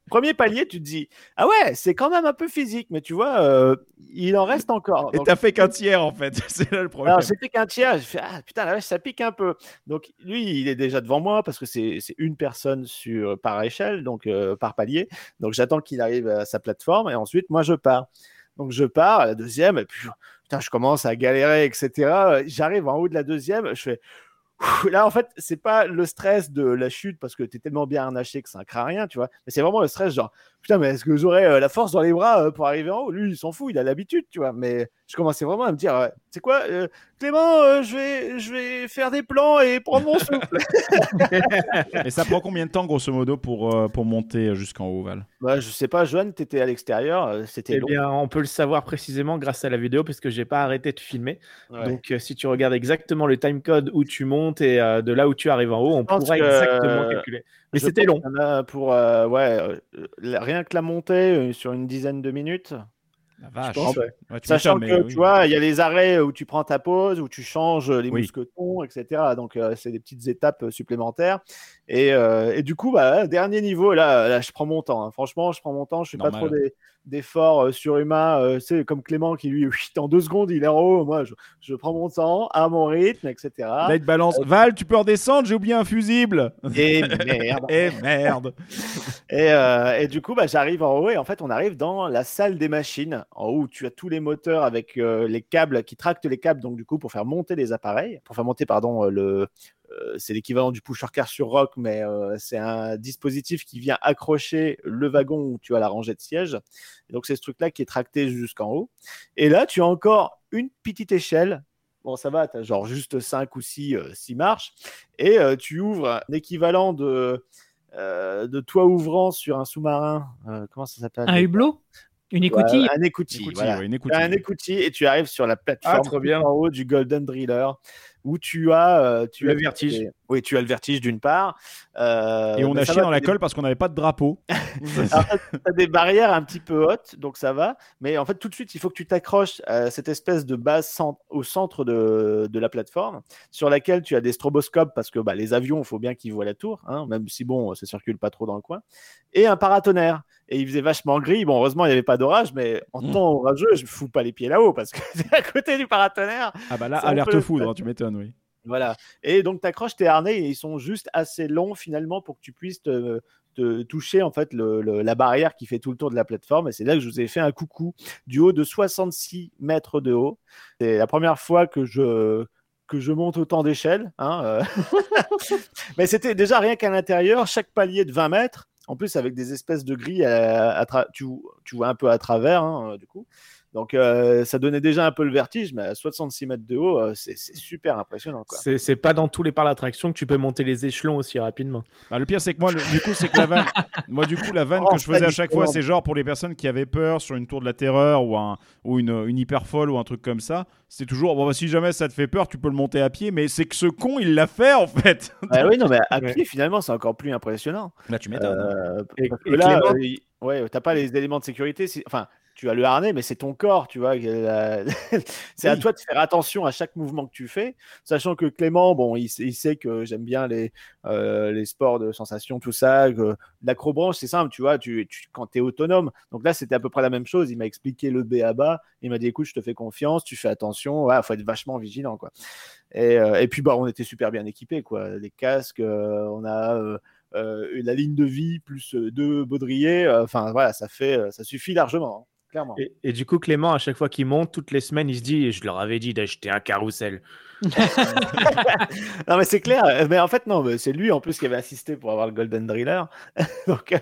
premier palier, tu te dis Ah ouais, c'est quand même un peu physique, mais tu vois, euh, il en reste encore. Et t'as fait qu'un tiers, en fait. C'est là le problème. alors, j'ai fait qu'un tiers. J'ai fait Ah putain, la vache, ça pique un peu. Donc, lui, il est déjà devant moi parce que c'est c'est une personne sur, par échelle, donc euh, par palier. Donc, j'attends qu'il arrive à sa plateforme et ensuite, moi, je pars. Donc, je pars à la deuxième et puis putain, je commence à galérer, etc. J'arrive en haut de la deuxième, je fais. Là, en fait, c'est pas le stress de la chute parce que tu es tellement bien harnaché que ça ne craint rien, tu vois. Mais c'est vraiment le stress, genre, putain, mais est-ce que j'aurais euh, la force dans les bras euh, pour arriver en haut? Lui, il s'en fout, il a l'habitude, tu vois. Mais je commençais vraiment à me dire, ouais, c'est quoi, euh, Clément, euh, je vais, je vais faire des plans et prendre mon souffle. Et ça prend combien de temps, grosso modo, pour, euh, pour monter jusqu'en haut, Val? Bah, je sais pas, Joanne, t'étais à l'extérieur, euh, c'était Eh long. bien, on peut le savoir précisément grâce à la vidéo parce que j'ai pas arrêté de filmer. Ouais. Donc, euh, si tu regardes exactement le timecode où tu montes et euh, de là où tu arrives en haut, on pourra que, exactement euh, calculer. Mais c'était long. pour euh, ouais, euh, la- rien que la montée euh, sur une dizaine de minutes. La vache. pense, Ouais, tu Sachant que tu vois, il y a les arrêts où tu prends ta pause, où tu changes les Oui. mousquetons, etc. Donc euh, c'est des petites étapes euh, supplémentaires. Et, euh, et du coup, bah, dernier niveau, là, là, je prends mon temps. hein. Franchement, je prends mon temps. Je fais pas trop des- d'efforts euh, surhumains. Euh, c'est comme Clément qui lui, en deux secondes, il est en haut. Moi, je, je prends mon temps à mon rythme, etc. Là, il te balance. Val, tu peux redescendre, j'ai oublié un fusible. Et merde. Eh merde. Et, euh, et du coup, bah, j'arrive en haut et en fait, on arrive dans la salle des machines, en haut où tu as tous les moteurs avec euh, les câbles qui tractent les câbles, donc du coup, pour faire monter les appareils, pour faire monter, pardon, euh, le. Euh, c'est l'équivalent du pusher car sur rock, mais euh, c'est un dispositif qui vient accrocher le wagon où tu as la rangée de sièges. Et donc, c'est ce truc-là qui est tracté jusqu'en haut. Et là, tu as encore une petite échelle. Bon, ça va, tu as genre juste 5 ou 6 marches. Et euh, tu ouvres un équivalent de, euh, de toit ouvrant sur un sous-marin. Euh, comment ça s'appelle? Un hublot? Une Ouais, écoutille? Un écoutille. Écoutille, voilà. ouais, une Tu écoutille. as un écoutille et tu arrives sur la plateforme Ah, trop tout bien. en haut du Golden Driller où tu as euh, tu Le as vertige. Oui, tu as le vertige d'une part. Euh, Et on a chié dans la des- colle parce qu'on n'avait pas de drapeau. T'as des barrières un petit peu hautes, donc ça va. Mais en fait, tout de suite, il faut que tu t'accroches à cette espèce de base cent- au centre de, de la plateforme, sur laquelle tu as des stroboscopes, parce que bah, les avions, il faut bien qu'ils voient la tour, hein, même si bon, ça circule pas trop dans le coin, et un paratonnerre. Et il faisait vachement gris. Bon, heureusement, il n'y avait pas d'orage, mais en Mm. temps orageux, je ne fous pas les pieds là-haut, parce que c'est à côté du paratonnerre. Ah bah là, alerte peu- foudre, hein, tu m'étonnes, oui. Voilà. Et donc, tu accroches tes harnais et ils sont juste assez longs finalement pour que tu puisses te, te toucher en fait le- le- la barrière qui fait tout le tour de la plateforme. Et c'est là que je vous ai fait un coucou du haut de 66 mètres de haut. C'est la première fois que je que je monte autant d'échelles. hein, euh. Mais c'était déjà rien qu'à l'intérieur, chaque palier de 20 mètres. En plus, avec des espèces de grilles, à- à tra- tu, tu vois un peu à travers, hein, du coup. Donc, euh, ça donnait déjà un peu le vertige, mais à 66 mètres de haut, euh, c'est super impressionnant. C'est c'est pas dans tous les parcs d'attraction que tu peux monter les échelons aussi rapidement. Bah, le pire, c'est que moi, le- du coup, c'est que la vanne, moi, du coup, la vanne Oh, que je faisais à chaque fois, c'est genre pour les personnes qui avaient peur sur une tour de la terreur ou, un, ou une, une hyper folle ou un truc comme ça. C'est toujours, bon, bah, si jamais ça te fait peur, tu peux le monter à pied, mais c'est que ce con, il l'a fait en fait. Ah oui, non, mais à Ouais. pied, finalement, c'est encore plus impressionnant. Là, tu m'étonnes. Euh, Et- là, Clément- euh, ouais, t'as pas les éléments de sécurité. si- Enfin, tu as le harnais, mais c'est ton corps, tu vois. la- c'est à toi de faire attention à chaque mouvement que tu fais, sachant que Clément, bon, il, sait- il sait que j'aime bien les, euh, les sports de sensation, tout ça. que L'acrobranche, c'est simple, tu vois, tu, tu, quand tu es autonome. Donc là, c'était à peu près la même chose. Il m'a expliqué le B à bas. Il m'a dit, écoute, je te fais confiance, tu fais attention. Il faut être vachement vigilant, quoi. Et, euh, et puis, bah, on était super bien équipés, quoi. Les casques, euh, on a. euh, la ligne de vie plus deux baudriers, euh, enfin voilà, ça fait, euh, ça suffit largement, hein, et du coup, Clément, à chaque fois qu'il monte, toutes les semaines, il se dit Je leur avais dit d'acheter un carrousel. Non mais c'est clair, euh, mais en fait non, c'est lui en plus qui avait assisté pour avoir le Golden Driller, donc euh,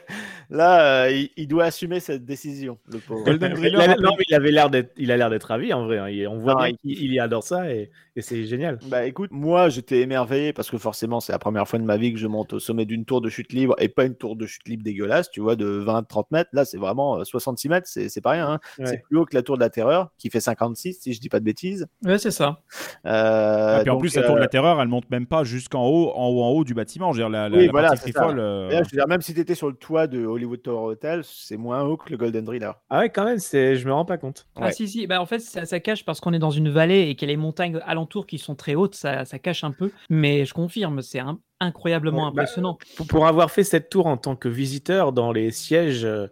là euh, il, il doit assumer cette décision, le pauvre. Golden Il Driller, non, mais il avait l'air d'être, il a l'air d'être ravi en vrai. hein. Il- On voit bien qu'il il adore ça et, et c'est génial. Bah écoute, moi j'étais émerveillé parce que forcément c'est la première fois de ma vie que je monte au sommet d'une tour de chute libre et pas une tour de chute libre dégueulasse, tu vois, de 20-30 mètres. Là c'est vraiment euh, 66 mètres, c'est c'est pas rien. hein. Ouais. C'est plus haut que la tour de la terreur qui fait 56 si je dis pas de bêtises. Ouais, c'est ça. Euh, Et puis en donc, plus, la tour de euh, la terreur, elle monte même pas jusqu'en haut, en haut, en haut du bâtiment. Je veux dire, la, la, Oui, la voilà, partie c'est free ça. fall, euh, je veux dire, même si tu étais sur le toit de Hollywood Tower Hotel, c'est moins haut que le Golden Driller. Ah ouais, quand même, c'est, je me rends pas compte. Ah Ouais. si, si. Bah, en fait, ça, ça cache parce qu'on est dans une vallée et qu'il y a les montagnes alentours qui sont très hautes, ça, ça cache un peu. Mais je confirme, c'est un- incroyablement Ouais, bah, impressionnant. Pour, pour avoir fait cette tour en tant que visiteur dans les sièges euh,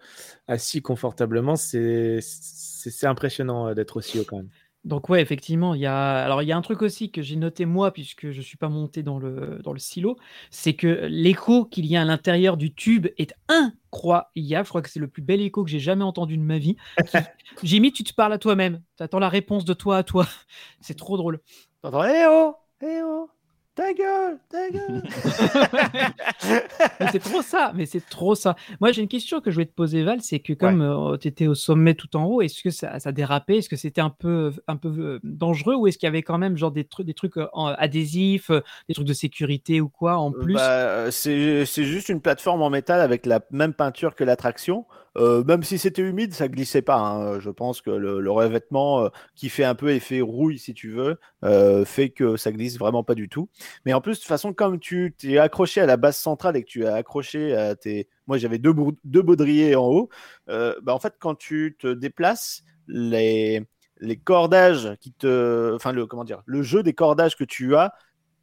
assis confortablement, c'est, c'est, c'est impressionnant euh, d'être aussi haut quand même. Donc ouais, effectivement, il y a alors il y a un truc aussi que j'ai noté moi puisque je suis pas monté dans le dans le silo, c'est que l'écho qu'il y a à l'intérieur du tube est incroyable. Je crois que c'est le plus bel écho que j'ai jamais entendu de ma vie. Jimmy, tu te parles à toi-même. Tu attends la réponse de toi à toi. C'est trop drôle. T'entends Eh oh Eh oh ta gueule, ta gueule. Mais c'est trop ça, mais c'est trop ça. Moi, j'ai une question que je voulais te poser, Val, c'est que comme tu étais au sommet tout en haut, est-ce que ça, ça dérapait? Est-ce que c'était un peu, un peu euh, dangereux ou est-ce qu'il y avait quand même genre des trucs, des trucs euh, en- adhésifs, euh, des trucs de sécurité ou quoi en plus? Bah, euh, c'est c'est juste une plateforme en métal avec la même peinture que l'attraction. Euh, même si c'était humide, ça glissait pas. hein. Je pense que le, revêtement euh, qui fait un peu effet rouille, si tu veux, euh, fait que ça glisse vraiment pas du tout. Mais en plus, de toute façon, comme tu t'es accroché à la base centrale et que tu as accroché à tes. Moi, j'avais deux, deux baudriers en haut. euh, bah, en fait, quand tu te déplaces, les, les cordages qui te. Enfin, le, comment dire, le jeu des cordages que tu as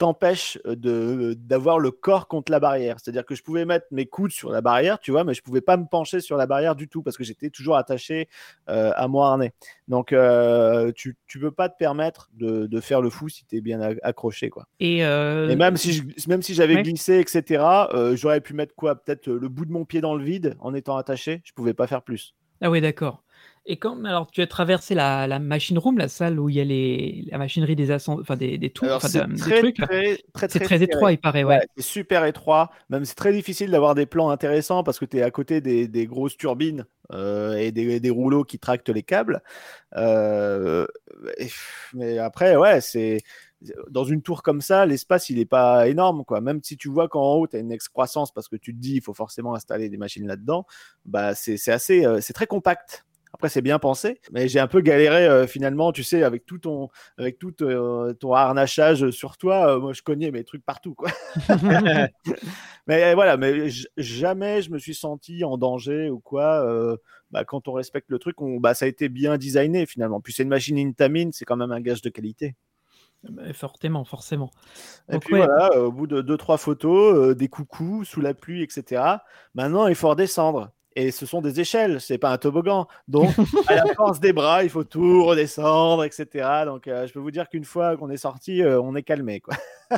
t'empêche de d'avoir le corps contre la barrière. C'est-à-dire que je pouvais mettre mes coudes sur la barrière, tu vois, mais je pouvais pas me pencher sur la barrière du tout parce que j'étais toujours attaché euh, à mon harnais. Donc euh, tu tu peux pas te permettre de, de faire le fou si tu es bien accroché quoi. Et, euh, Et même si je- même si j'avais Ouais. glissé etc, euh, j'aurais pu mettre quoi? Peut-être le bout de mon pied dans le vide en étant attaché? Je pouvais pas faire plus. Ah oui, d'accord. Et quand alors tu as traversé la, la machine room, la salle où il y a les, la machinerie des enfin des, des tours, enfin, c'est de- des très, trucs. très, très, c'est très très étroit, il paraît, ouais. c'est super étroit. Même c'est très difficile d'avoir des plans intéressants parce que tu es à côté des, des grosses turbines euh, et des, des rouleaux qui tractent les câbles. Euh, et- mais après, ouais, c'est dans une tour comme ça, l'espace il est pas énorme quoi. Même si tu vois qu'en haut tu as une excroissance parce que tu te dis il faut forcément installer des machines là-dedans, bah c'est c'est assez, euh, c'est très compact. Après, c'est bien pensé, mais j'ai un peu galéré euh, finalement, tu sais, avec tout ton, avec tout euh, ton harnachage sur toi. euh, moi, je cognais mes trucs partout, quoi. mais euh, voilà, mais jamais je me suis senti en danger ou quoi. bah, quand on respecte le truc, on, bah, ça a été bien designé finalement. Puis c'est une machine Intamin, c'est quand même un gage de qualité. Euh, Fortement, forcément. Et Donc, puis ouais. voilà, au bout de deux trois photos, des coucous sous la pluie, etc. Maintenant, il faut redescendre. Et ce sont des échelles, c'est pas un toboggan. Donc, à la force des bras, il faut tout redescendre, etc. Donc, euh, je peux vous dire qu'une fois qu'on est sorti, euh, on est calmé, quoi.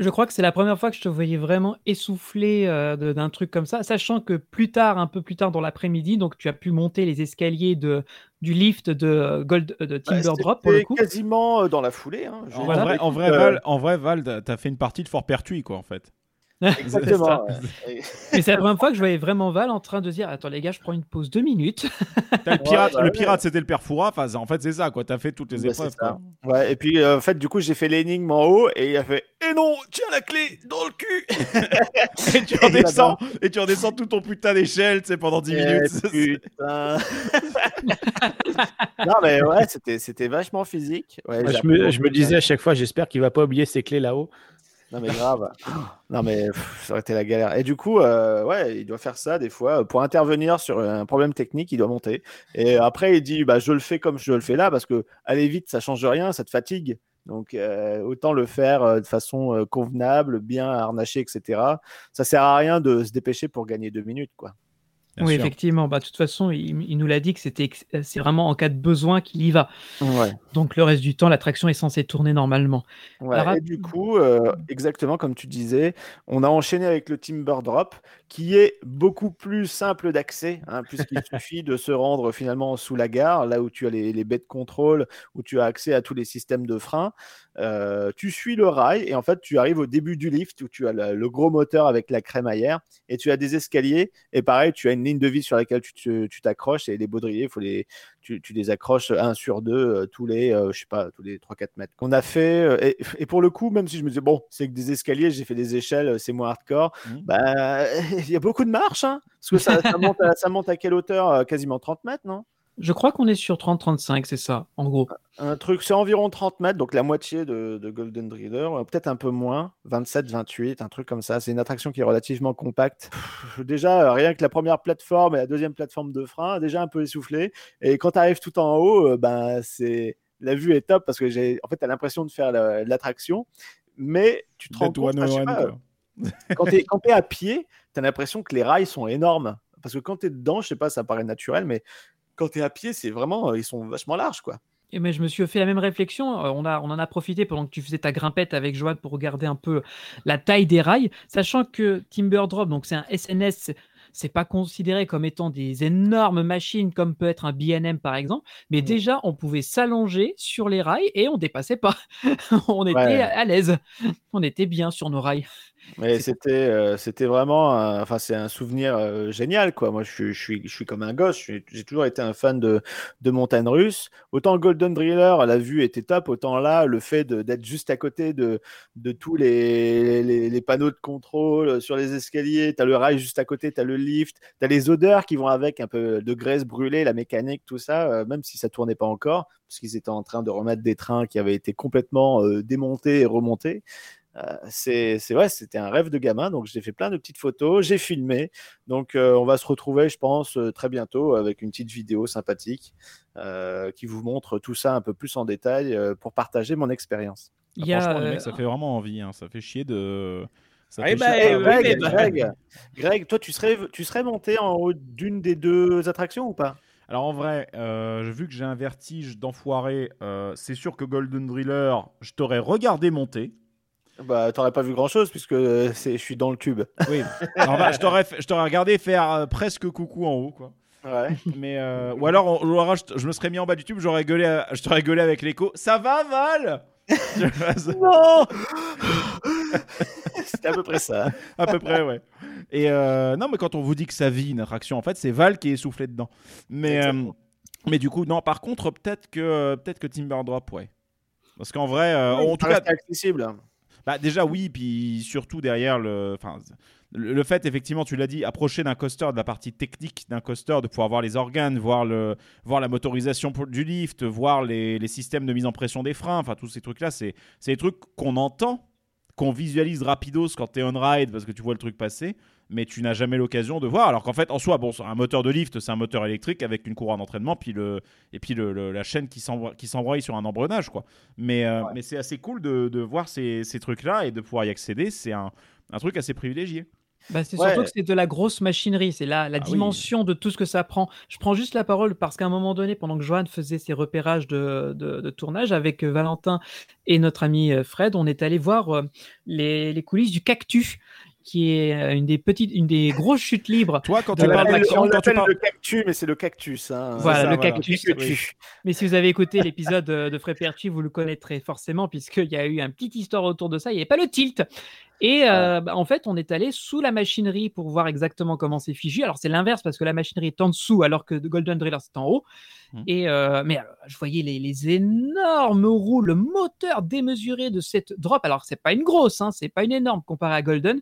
Je crois que c'est la première fois que je te voyais vraiment essoufflé euh, d'un truc comme ça, sachant que plus tard, un peu plus tard dans l'après-midi, donc tu as pu monter les escaliers de, du lift de Gold de Timber Drop pour le coup. quasiment dans la foulée. hein. En, vrai, en, vrai, Val, en vrai, Val, t'as fait une partie de Fort Pertuis, quoi, en fait. Exactement. Mais c'est la première fois que je voyais vraiment Val en train de dire Attends, les gars, je prends une pause deux minutes. Le pirate, bah le pirate c'était le père Foura. Enfin, en fait, c'est ça, quoi. T'as fait toutes les Bah, épreuves, quoi. Ouais, et puis euh, en fait, du coup, j'ai fait l'énigme en haut et il a fait Et non, tiens la clé dans le cul Et tu redescends, et tu redescends tout ton putain d'échelle, tu sais, pendant 10 Eh, minutes. putain. non, mais ouais, c'était, c'était vachement physique. Ouais, je, me, je me disais à chaque fois, j'espère qu'il va pas oublier ses clés là-haut. Non, mais grave. non, mais ça aurait été la galère. Et du coup, euh, ouais, il doit faire ça des fois. Pour intervenir sur un problème technique, il doit monter. Et après, il dit bah, Je le fais comme je le fais là, parce que aller vite, ça change rien, ça te fatigue. Donc, euh, autant le faire euh, de façon convenable, bien harnaché, etc. Ça sert à rien de se dépêcher pour gagner deux minutes, quoi. Bien oui, sûr. effectivement. Bah, de toute façon, il, il nous l'a dit que c'était ex- c'est vraiment en cas de besoin qu'il y va. Ouais. Donc le reste du temps, l'attraction est censée tourner normalement. Ouais, Alors, et du coup, euh, exactement comme tu disais, on a enchaîné avec le Timber Drop, qui est beaucoup plus simple d'accès, hein, puisqu'il suffit de se rendre finalement sous la gare, là où tu as les, les baies de contrôle, où tu as accès à tous les systèmes de frein. Euh, tu suis le rail et en fait, tu arrives au début du lift où tu as le, le gros moteur avec la crémaillère et tu as des escaliers. Et pareil, tu as une ligne de vis sur laquelle tu t'accroches et les baudriers, faut les, tu, tu les accroches un sur deux euh, tous les, euh, je sais pas, tous les 3-4 mètres. Qu'on a fait, euh, et, et pour le coup, même si je me disais, bon, c'est que des escaliers, j'ai fait des échelles, c'est moins hardcore, Mhm. bah, il y a beaucoup de marches, hein, parce que ça, ça monte à, ça monte à quelle hauteur Quasiment 30 mètres, non? Je crois qu'on est sur 30-35, c'est ça, en gros. Un truc, c'est environ 30 mètres, donc la moitié de, de Golden Dreader, euh, peut-être un peu moins, 27, 28, un truc comme ça. C'est une attraction qui est relativement compacte. Pff, Déjà, euh, rien que la première plateforme et la deuxième plateforme de frein, déjà un peu essoufflé. Et quand tu arrives tout en haut, euh, ben, c'est la vue est top parce que j'ai, en fait, tu as l'impression de faire la- l'attraction, mais tu te rends compte, one one, pas, quand tu es, à pied, tu as l'impression que les rails sont énormes. Parce que quand tu es dedans, je sais pas, ça paraît naturel, mais quand tu es à pied, c'est vraiment, euh, ils sont vachement larges, quoi. Et mais je me suis fait la même réflexion. euh, on, a, on en a profité pendant que tu faisais ta grimpette avec Joanne pour regarder un peu la taille des rails, sachant que Timber Drop, donc c'est un SNS, c'est pas considéré comme étant des énormes machines comme peut être un BNM par exemple, mais déjà on pouvait s'allonger sur les rails et on dépassait pas. on était Ouais. à l'aise, on était bien sur nos rails. Mais c'était euh, c'était vraiment un- enfin c'est un souvenir euh, génial quoi. Moi je suis je suis je suis comme un gosse, j'ai toujours été un fan de de montagnes russes. Autant Golden Driller, la vue était top, autant là le fait d'être juste à côté de de tous les, les, les panneaux de contrôle sur les escaliers, tu as le rail juste à côté, tu as le lift, tu as les odeurs qui vont avec un peu de graisse brûlée, la mécanique, tout ça, euh, même si ça tournait pas encore parce qu'ils étaient en train de remettre des trains qui avaient été complètement euh, démontés et remontés. Euh, c'est c'est- ouais, c'était un rêve de gamin, donc j'ai fait plein de petites photos, j'ai filmé, donc euh, on va se retrouver, je pense, euh, très bientôt avec une petite vidéo sympathique euh, qui vous montre tout ça un peu plus en détail euh, pour partager mon expérience. Ah, franchement, les euh, mecs, ça fait vraiment envie. hein. Ça fait chier de. Ça Eh fait chier de- Greg, Ouais, Greg, Greg, toi, tu serais, tu serais monté en haut d'une des deux attractions ou pas? Alors en vrai, euh, vu que j'ai un vertige d'enfoiré, euh, c'est sûr que Golden Driller, je t'aurais regardé monter. Bah, t'aurais pas vu grand chose puisque euh, je suis dans le tube. Oui. Alors, bah, je t'aurais, regardé faire euh, presque coucou en haut, quoi. Ouais. Mais euh, ou alors, on- ou alors, je, me serais mis en bas du tube, j'aurais gueulé, à- je t'aurais gueulé avec l'écho. Ça va, Val? Non C'était à peu près ça. À peu près, ouais. Et euh, non, mais quand on vous dit que ça vit une attraction, en fait, c'est Val qui est soufflé dedans. Mais, euh, mais du coup, non, par contre, peut-être que, peut-être que Timber Drop, ouais. Parce qu'en vrai, Oui, en tout cas, accessible. Bah, déjà oui, puis surtout derrière le, enfin, le, fait effectivement, tu l'as dit, approcher d'un coaster, de la partie technique d'un coaster, de pouvoir voir les organes, voir le, voir la motorisation du lift, voir les, les systèmes de mise en pression des freins, enfin tous ces trucs-là, c'est, des trucs qu'on entend, qu'on visualise rapidos quand t'es on ride parce que tu vois le truc passer, mais tu n'as jamais l'occasion de voir. Alors qu'en fait, en soi, bon, un moteur de lift, c'est un moteur électrique avec une courroie d'entraînement, puis le, et puis le, le- la chaîne qui s'envoie sur un engrenage, quoi. Mais, euh, mais c'est assez cool de, de voir ces, ces trucs-là et de pouvoir y accéder. C'est un, un truc assez privilégié. Bah, c'est Ouais. surtout que c'est de la grosse machinerie, c'est la, la Ah oui. dimension de tout ce que ça prend. Je prends juste la parole parce qu'à un moment donné, pendant que Johan faisait ses repérages de, de- de tournage avec euh, Valentin et notre ami euh, Fred, on est allé voir les, les coulisses du Cactus, qui est euh, une des petites, une des grosses chutes libres. Toi, quand de tu parles on d'action, l'appelle quand tu parles- le cactus, mais c'est le cactus. hein. Voilà, ça, le voilà. cactus. Oui. Mais si vous avez écouté l'épisode euh, de Frépertu, vous le connaîtrez forcément, puisqu'il y a eu un petit histoire autour de ça. Il n'y avait pas le tilt. Et euh, bah, en fait, on est allé sous la machinerie pour voir exactement comment c'est fichu. Alors, c'est l'inverse parce que la machinerie est en dessous alors que Golden Driller, c'est en haut. Mhm. Et, euh, mais alors, je voyais les, les énormes roues, le moteur démesuré de cette drop. Alors, c'est pas une grosse, hein, c'est pas une énorme comparée à Golden.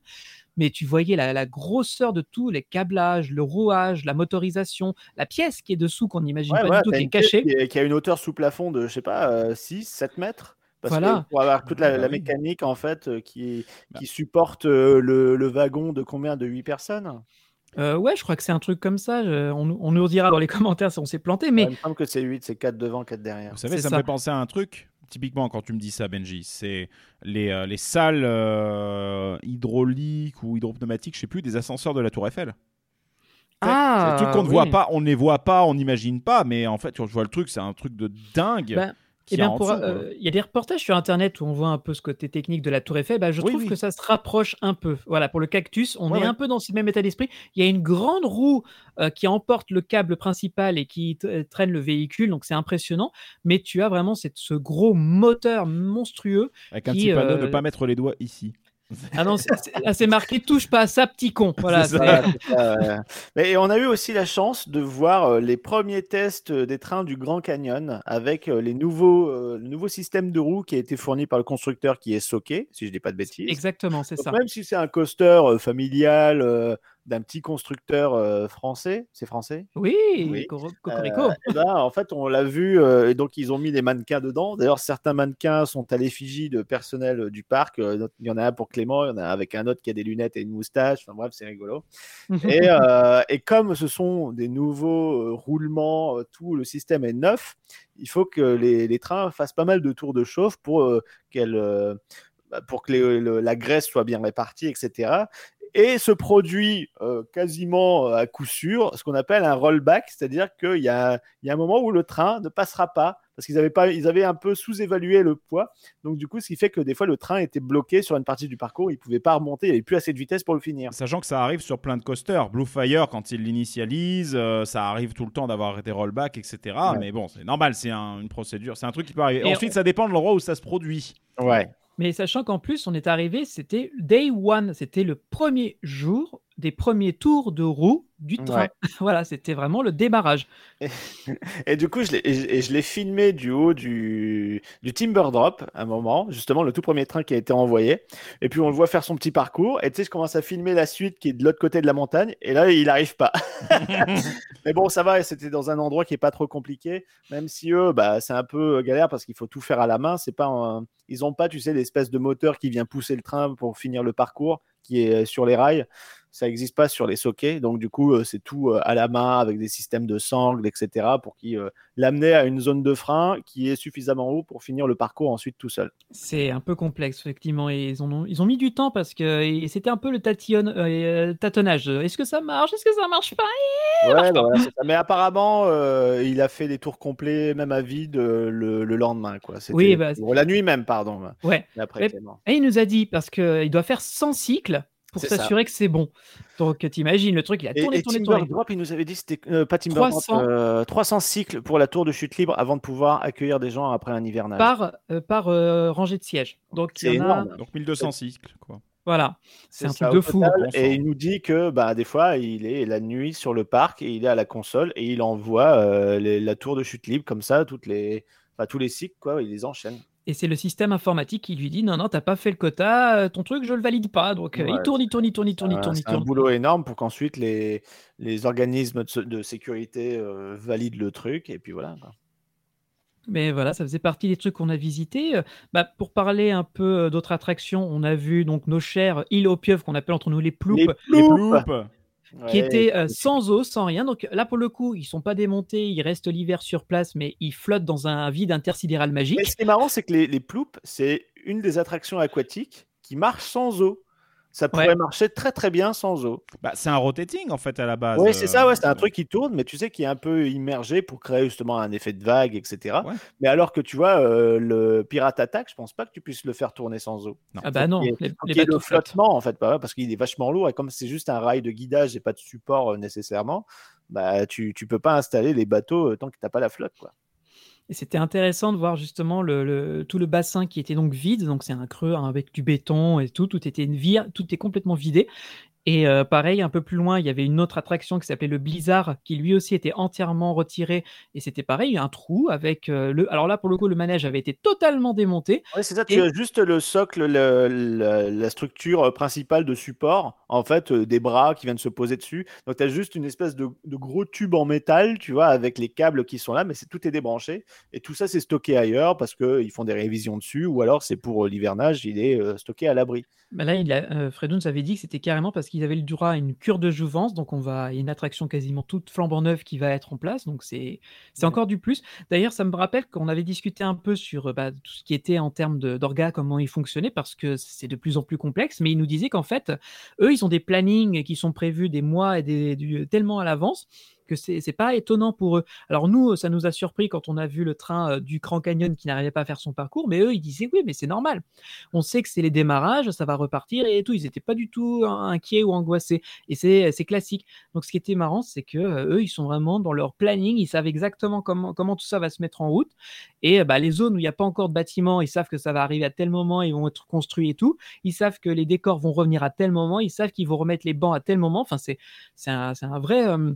Mais tu voyais la, la grosseur de tout, les câblages, le rouage, la motorisation, la pièce qui est dessous qu'on n'imagine Ouais, pas du tout, qui est cachée. Qui, est- qui a une hauteur sous plafond de, je sais pas, euh, 6, 7 mètres. Parce Voilà. que pour avoir toute la, Ah, la mécanique, en fait, euh, qui, Bah. qui supporte euh, le, le wagon de combien? De 8 personnes? Euh, ouais, je crois que c'est un truc comme ça. je- on, nous- on nous dira dans les commentaires si on s'est planté, mais Ouais, Il me semble que c'est 8, c'est 4 devant, 4 derrière. Vous savez, C'est ça, ça. me fait penser à un truc. Typiquement, quand tu me dis ça, Benji, c'est les, euh, les salles euh, hydrauliques ou hydropneumatiques, je sais plus, des ascenseurs de la Tour Eiffel. c'est un truc qu'on ne oui. voit pas, on ne les voit pas, on n'imagine pas, mais en fait, quand je vois le truc, c'est un truc de dingue. Ben, Eh y a bien, en pour, dessous, quoi. euh, il y a des reportages sur Internet où on voit un peu ce côté technique de la Tour Eiffel. Bah, je Oui, trouve oui. que ça se rapproche un peu. Voilà, pour le cactus, on Ouais, est ouais. un peu dans ce même état d'esprit. Il y a une grande roue euh, qui emporte le câble principal et qui euh, traîne le véhicule, donc c'est impressionnant. Mais tu as vraiment cette, ce gros moteur monstrueux. Avec un qui, petit panneau, euh, ne pas mettre les doigts ici. Ah non, c'est- c'est là, c'est marqué touche pas à ça, petit con. Voilà, ça. ouais. Et on a eu aussi la chance de voir euh, les premiers tests euh, des trains du Grand Canyon avec euh, les nouveaux, euh, le nouveau système de roue qui a été fourni par le constructeur qui est Soké, si je dis pas de bêtises. exactement, c'est ça. même si c'est un coaster euh, familial euh, d'un petit constructeur euh, français, c'est français? Oui, Oui. Cocorico. Euh, eh ben, en fait, on l'a vu, euh, et donc ils ont mis les mannequins dedans. D'ailleurs, certains mannequins sont à l'effigie de personnel du parc. Il y en a un pour Clément, il y en a un avec un autre qui a des lunettes et une moustache. Enfin bref, c'est rigolo. Et, et comme ce sont des nouveaux roulements, tout le système est neuf, il faut que les, les trains fassent pas mal de tours de chauffe pour, bah, pour que les- le- la graisse soit bien répartie, etc. Et se produit euh, quasiment euh, à coup sûr ce qu'on appelle un rollback, c'est-à-dire qu'il y a, il y a un moment où le train ne passera pas parce qu'ils avaient pas, ils avaient un peu sous-évalué le poids. Donc du coup, ce qui fait que des fois le train était bloqué sur une partie du parcours, il pouvait pas remonter, il n'y avait plus assez de vitesse pour le finir. Sachant que ça arrive sur plein de coasters. Blue Fire, quand il l'initialise, euh, ça arrive tout le temps d'avoir des rollbacks, etc. Ouais. Mais bon, c'est normal, c'est un- une procédure, c'est un truc qui peut arriver. Et Ensuite, ça dépend de l'endroit où ça se produit. Ouais. Mais sachant qu'en plus, on est arrivé, c'était day one, c'était le premier jour des premiers tours de roue du train. Ouais. voilà, c'était vraiment le démarrage. Et du coup, je l'ai, filmé du haut du, du Timber Drop à un moment, justement le tout premier train qui a été envoyé. Et puis on le voit faire son petit parcours. Et tu sais, je commence à filmer la suite qui est de l'autre côté de la montagne. Et là, il n'arrive pas. Mais bon, ça va. C'était dans un endroit qui est pas trop compliqué. Même si eux, bah, c'est un peu galère parce qu'il faut tout faire à la main. C'est pas, un- ils ont pas, tu sais, l'espèce de moteur qui vient pousser le train pour finir le parcours qui est sur les rails. Ça n'existe pas sur les sockets. Donc, du coup, euh, c'est tout euh, à la main avec des systèmes de sangles, etc. pour qui euh, l'amener à une zone de frein qui est suffisamment haut pour finir le parcours ensuite tout seul. C'est un peu complexe, effectivement. Et ils, ont, ils ont mis du temps parce que c'était un peu le tatillon, euh, tâtonnage. Est-ce que ça marche? Est-ce que ça marche pas? Ouais, marche bah pas. voilà, ça. Mais apparemment, euh, il a fait des tours complets, même à vide, le, le lendemain. Quoi. Oui, bah, la nuit même, pardon. Ouais. Après, Mais- et il nous a dit parce qu'il doit faire 100 cycles pour s'assurer que c'est bon. Donc t'imagines, le truc, il a Et, tourné, et tourné, Timber tourné. Drop, il nous avait dit c'était euh, pas Timber 300. Drop, euh, 300 cycles pour la tour de chute libre avant de pouvoir accueillir des gens après un hivernage. Par, euh, par euh, rangée de sièges. Donc il C'est y en a. énorme. Donc 1200 cycles, quoi. Voilà, c'est un truc de fou. total. et il nous dit que bah, des fois, il est la nuit sur le parc et il est à la console et il envoie euh, les- la tour de chute libre comme ça, toutes les, enfin, tous les cycles, quoi, il les enchaîne. Et c'est le système informatique qui lui dit non, non, t'as pas fait le quota, euh, ton truc, je le valide pas. Donc euh, Ouais, il tourne, il tourne, il tourne, il tourne, il tourne, c'est un boulot énorme pour qu'ensuite les, les organismes de, sécurité euh, valident le truc et puis voilà. Mais voilà, ça faisait partie des trucs qu'on a visités. Bah, pour parler un peu d'autres attractions, on a vu donc nos chères îles aux pieuvres qu'on appelle entre nous les ploups, Les Les qui étaient euh, sans eau, sans rien. Donc là, pour le coup, ils sont pas démontés, ils restent l'hiver sur place, mais ils flottent dans un vide intersidéral Mais magique. ce qui est marrant, c'est que les, les c'est une des attractions aquatiques qui marche sans eau. Ça pourrait Ouais. marcher très très bien sans eau. Bah, c'est un rotating en fait à la base. Oui, c'est ça, euh, ouais, c'est un truc qui tourne, mais tu sais, qui est un peu immergé pour créer justement un effet de vague, etc. Ouais. Mais alors que tu vois, euh, le Pirate Attack, je pense pas que tu puisses le faire tourner sans eau. Non. Ah bah non, les, les qu'il y ait bateaux le flottement, en fait, bah parce qu'il est vachement lourd, et comme c'est juste un rail de guidage et pas de support euh, nécessairement, bah tu, tu peux pas installer les bateaux euh, tant que t'as pas la flotte, quoi. Et c'était intéressant de voir justement tout le bassin qui était donc vide. Donc c'est un creux avec du béton et tout. Tout était une vie, tout est complètement vidé. Et euh, pareil, un peu plus loin, il y avait une autre attraction qui s'appelait le Blizzard, qui lui aussi était entièrement retiré. Et c'était pareil, un trou avec euh, le. Alors là, pour le coup, le manège avait été totalement démonté. C'est ça, tu Et- as juste le socle, le- le- la structure euh, principale de support, en fait, euh, des bras qui viennent se poser dessus. Donc, tu as juste une espèce de, de gros tube en métal, tu vois, avec les câbles qui sont là, mais c'est tout est débranché. Et tout ça, c'est stocké ailleurs parce qu'ils font des révisions dessus, ou alors c'est pour l'hivernage, il est stocké à l'abri. Bah là, il a, Fredou nous avait dit que c'était carrément parce qu'ils avaient le droit à une cure de jouvence. Donc, on va, il y a une attraction quasiment toute flambant neuve qui va être en place. Donc, c'est c'est Ouais. encore du plus. D'ailleurs, ça me rappelle qu'on avait discuté un peu sur euh, bah, tout ce qui était en termes d'orgas, comment ils fonctionnaient, parce que c'est de plus en plus complexe. Mais ils nous disaient qu'en fait, eux, ils ont des plannings qui sont prévus des mois et des, du- tellement à l'avance que c'est pas étonnant pour eux. Alors nous, ça nous a surpris quand on a vu le train euh, du Grand Canyon qui n'arrivait pas à faire son parcours, mais eux, ils disaient oui, mais c'est normal. On sait que c'est les démarrages, ça va repartir et tout. Ils n'étaient pas du tout in- inquiets ou angoissés. Et c'est c'est classique. Donc ce qui était marrant, c'est que euh, eux, ils sont vraiment dans leur planning, ils savent exactement comment, comment tout ça va se mettre en route. Et euh, bah, les zones où il n'y a pas encore de bâtiments, ils savent que ça va arriver à tel moment, ils vont être construits et tout. Ils savent que les décors vont revenir à tel moment, ils savent qu'ils vont remettre les bancs à tel moment. Enfin, c'est un, un vrai... euh,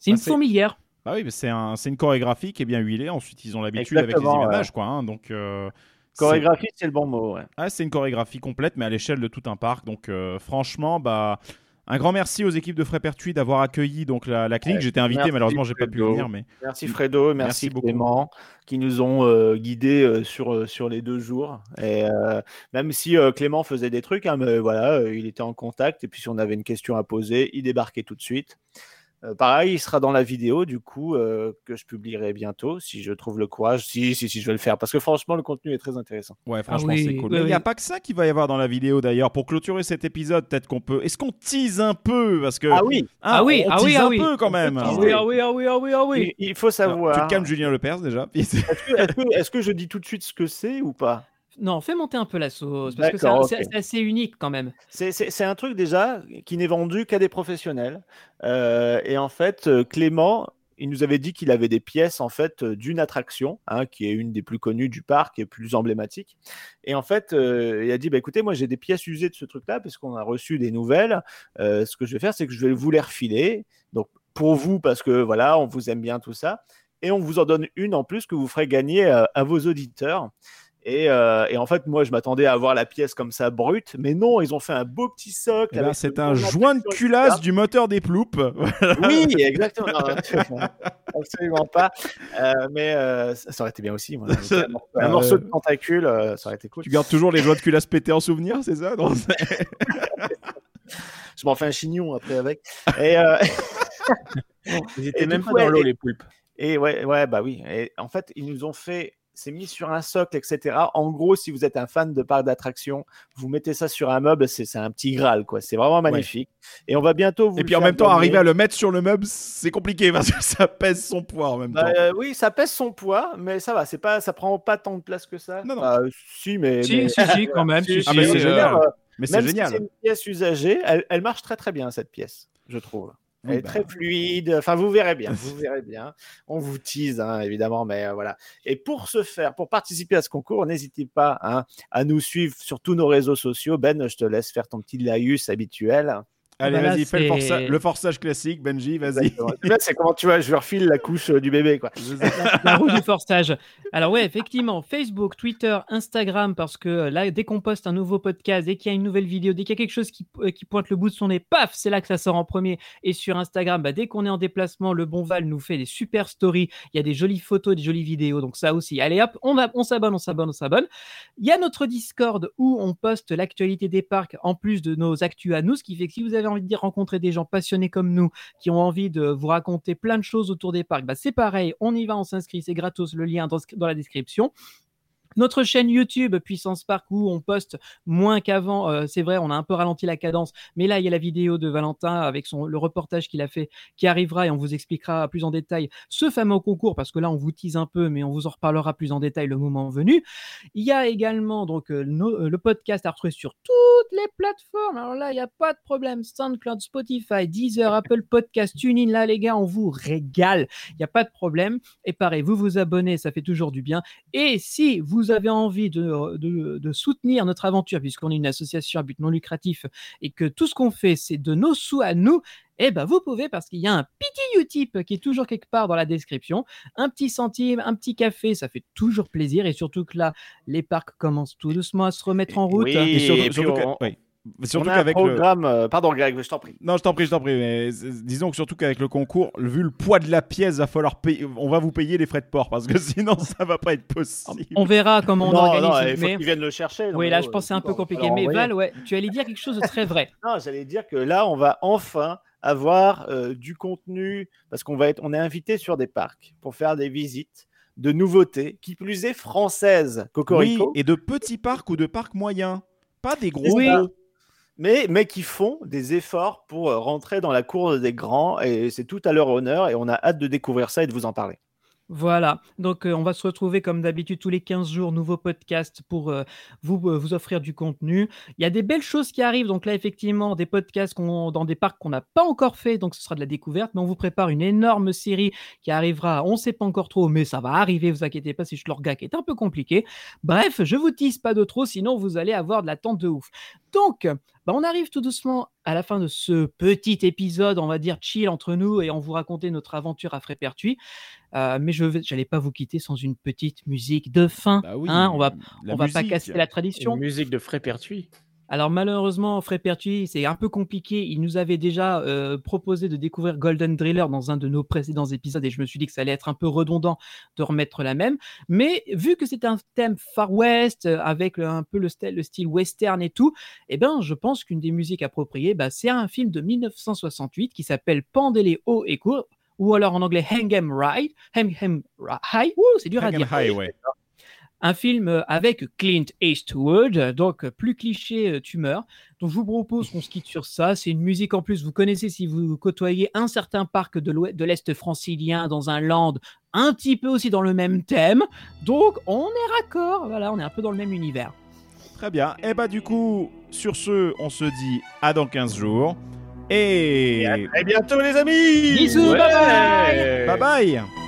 c'est Bah, une c'est- fourmilière. Bah oui, mais c'est un, c'est une chorégraphie qui est bien huilée. Ensuite, ils ont l'habitude avec les ouais. hivernages, quoi. hein, donc, euh, Chorégraphie, c'est le bon mot, ouais. Ah, c'est une chorégraphie complète, mais à l'échelle de tout un parc. Donc, euh, franchement, bah, un grand merci aux équipes de Frépertuis d'avoir accueilli donc la, la clinique. Ouais, J'étais invité, merci, malheureusement, j'ai pas pu Fredo. venir, mais Merci Fredo, merci, Merci beaucoup. Clément, qui nous ont euh, guidés euh, sur, euh, sur les deux jours. Et euh, même si euh, Clément faisait des trucs, hein, mais voilà, euh, il était en contact. Et puis si on avait une question à poser, il débarquait tout de suite. Euh, pareil, il sera dans la vidéo du coup euh, que je publierai bientôt si je trouve le courage. Si, si, si, je vais le faire parce que franchement, le contenu est très intéressant. Ouais, franchement, oui, c'est cool. oui, il n'y a pas que ça qu'il va y avoir dans la vidéo d'ailleurs. Pour clôturer cet épisode, peut-être qu'on peut. Est-ce qu'on tease un peu? Parce que. Ah oui, Ah oui, on ah oui, tease ah un oui. peu quand même. Ah oui, ah oui, ah oui, ah oui, ah oui. il, il faut Alors, savoir. tu te calmes, Julien Lepers déjà. Est-ce que, est-ce que- est-ce que je dis tout de suite ce que c'est ou pas? Non, fais monter un peu la sauce, parce que c'est assez unique quand même. C'est- un truc déjà qui n'est vendu qu'à des professionnels. Euh, et en fait, euh, Clément, il nous avait dit qu'il avait des pièces en fait euh, d'une attraction, hein, qui est une des plus connues du parc et plus emblématique. Et en fait, euh, il a dit bah, écoutez, moi j'ai des pièces usées de ce truc-là parce qu'on a reçu des nouvelles. Euh, ce que je vais faire, c'est que je vais vous les refiler. Donc pour vous, parce que voilà, on vous aime bien tout ça. Et on vous en donne une en plus que vous ferez gagner à vos auditeurs. Et, euh, et en fait, moi, je m'attendais à avoir la pièce comme ça brute, mais non, ils ont fait un beau petit socle. Eh ben, c'est un joint de culasse du moteur des ploupes. Oui, exactement. Non, absolument pas. Euh, mais euh, ça aurait été bien aussi. moi. Un, morceau- de tentacule, euh, ça aurait été cool. tu gardes toujours les joints de culasse pétés en souvenir, c'est ça? Non, Je m'en fais un chignon après avec. Et, euh, Ils étaient même coup, pas dans ouais, l'eau, et- les poulpes. Et ouais, ouais, bah oui. Et en fait, ils nous ont fait, c'est mis sur un socle, etc. En gros, si vous êtes un fan de parc d'attractions, vous mettez ça sur un meuble, c'est un petit graal, quoi. C'est vraiment magnifique. Et on va bientôt vous. Et puis en même temps, donner. arriver à le mettre sur le meuble, c'est compliqué parce que ça pèse son poids en même Bah, temps. euh, oui, ça pèse son poids, mais ça va. C'est pas, ça prend pas tant de place que ça. Non, non. Bah, si, mais. Si, mais- si, si, quand même. si, Ah, mais c'est euh, génial. euh, Mais c'est Même si génial. c'est une pièce usagée, elle, elle marche très très bien cette pièce, je trouve. Elle Oui, est bah. très fluide. Enfin, vous verrez bien. Vous verrez bien. On vous tease, hein, évidemment, mais euh, voilà. Et pour ce faire, pour participer à ce concours, n'hésitez pas hein, à nous suivre sur tous nos réseaux sociaux. Ben, je te laisse faire ton petit laïus habituel. Allez, bah vas-y, fais le, c'est- força- le forçage classique, Benji, vas-y. Là, c'est comment tu vois, je lui refile la couche euh, du bébé, quoi. la roue du forçage. Alors ouais, effectivement, Facebook, Twitter, Instagram, parce que euh, là, dès qu'on poste un nouveau podcast, dès qu'il y a une nouvelle vidéo, dès qu'il y a quelque chose qui, euh, qui pointe le bout de son nez, paf, c'est là que ça sort en premier. Et sur Instagram, bah, dès qu'on est en déplacement, le bon Val nous fait des super stories. Il y a des jolies photos, des jolies vidéos. Donc ça aussi. Allez hop, on, va- on s'abonne, on s'abonne, on s'abonne. Il y a notre Discord où on poste l'actualité des parcs en plus de nos actus à nous, ce qui fait que si vous avez envie de rencontrer des gens passionnés comme nous, qui ont envie de vous raconter plein de choses autour des parcs, bah, c'est pareil, on y va, on s'inscrit, c'est gratos, le lien dans, dans la description. Notre chaîne YouTube Puissance Park où on poste moins qu'avant, euh, c'est vrai, on a un peu ralenti la cadence, mais là il y a la vidéo de Valentin avec son, le reportage qu'il a fait qui arrivera et on vous expliquera plus en détail ce fameux concours parce que là on vous tease un peu, mais on vous en reparlera plus en détail le moment venu. Il y a également donc euh, euh, le podcast à retrouver sur toutes les plateformes. Alors là il n'y a pas de problème, SoundCloud, Spotify, Deezer, Apple Podcast, TuneIn. Là les gars, on vous régale, il n'y a pas de problème. Et pareil, vous vous abonnez, ça fait toujours du bien. Et si vous avez envie de, de- de soutenir notre aventure, puisqu'on est une association à but non lucratif et que tout ce qu'on fait, c'est de nos sous à nous, eh ben vous pouvez parce qu'il y a un petit Utip qui est toujours quelque part dans la description. Un petit centime, un petit café, ça fait toujours plaisir. Et surtout que là, les parcs commencent tout doucement à se remettre en route. Oui, Et surtout, et puis surtout que- on- On Surtout a un qu'avec le... programme. euh, Pardon, Greg, je t'en prie. Non, je t'en prie, je t'en prie. Mais disons que surtout qu'avec le concours, vu le poids de la pièce, va falloir payer. On va vous payer les frais de port parce que sinon, ça va pas être possible. On verra comment on non, organise. non, il faut mais... qu'ils viennent le chercher. Oui, là, je pense que c'est un peu compliqué. Mais. Val, ouais, tu allais dire quelque chose de très vrai. Non, j'allais dire que là, on va enfin avoir euh, du contenu parce qu'on va être, on est invité sur des parcs pour faire des visites de nouveautés, qui plus est françaises. Oui, Cocorico. et de petits parcs ou de parcs moyens. Pas des gros. Oui. gros. Mais, qui font des efforts pour euh, rentrer dans la cour des grands et c'est tout à leur honneur et on a hâte de découvrir ça et de vous en parler. Voilà, donc euh, on va se retrouver comme d'habitude tous les 15 jours, nouveau podcast pour euh, vous, euh, vous offrir du contenu. Il y a des belles choses qui arrivent, donc là effectivement des podcasts dans des parcs qu'on n'a pas encore fait, donc ce sera de la découverte, mais on vous prépare une énorme série qui arrivera, on ne sait pas encore trop, mais ça va arriver, vous inquiétez pas, c'est juste l'orga qui est un peu compliqué. Bref, je vous tease pas de trop, sinon vous allez avoir de l'attente de ouf. Donc, bah, on arrive tout doucement à la fin de ce petit épisode, on va dire chill entre nous, et on vous raconter notre aventure à Frépertuis. Euh, mais je n'allais pas vous quitter sans une petite musique de fin. Bah oui, hein, on va, on va pas casser la tradition. Une musique de Frépertuis. Alors malheureusement, Fred Pertuis, c'est un peu compliqué. Il nous avait déjà euh, proposé de découvrir Golden Driller dans un de nos précédents épisodes et je me suis dit que ça allait être un peu redondant de remettre la même. Mais vu que c'est un thème Far West euh, avec le- un peu le, style- le style western et tout, eh ben je pense qu'une des musiques appropriées, bah, c'est un film de 1968 qui s'appelle Pendez-les haut et court ou alors en anglais Hang 'em Right, Hang 'em Ri- High. C'est dur à dire. High, ouais. Un film euh, avec Clint Eastwood, donc euh, plus cliché, euh, tu meurs. Donc je vous propose qu'on se quitte sur ça. C'est une musique en plus, vous connaissez si vous côtoyez un certain parc de l'Est francilien dans un land un petit peu aussi dans le même thème. Donc on est raccord, voilà, on est un peu dans le même univers. Très bien. Et bah du coup, sur ce, on se dit à dans 15 jours. Et... À très bientôt, les amis. Bisous, Ouais. bye bye. Bye bye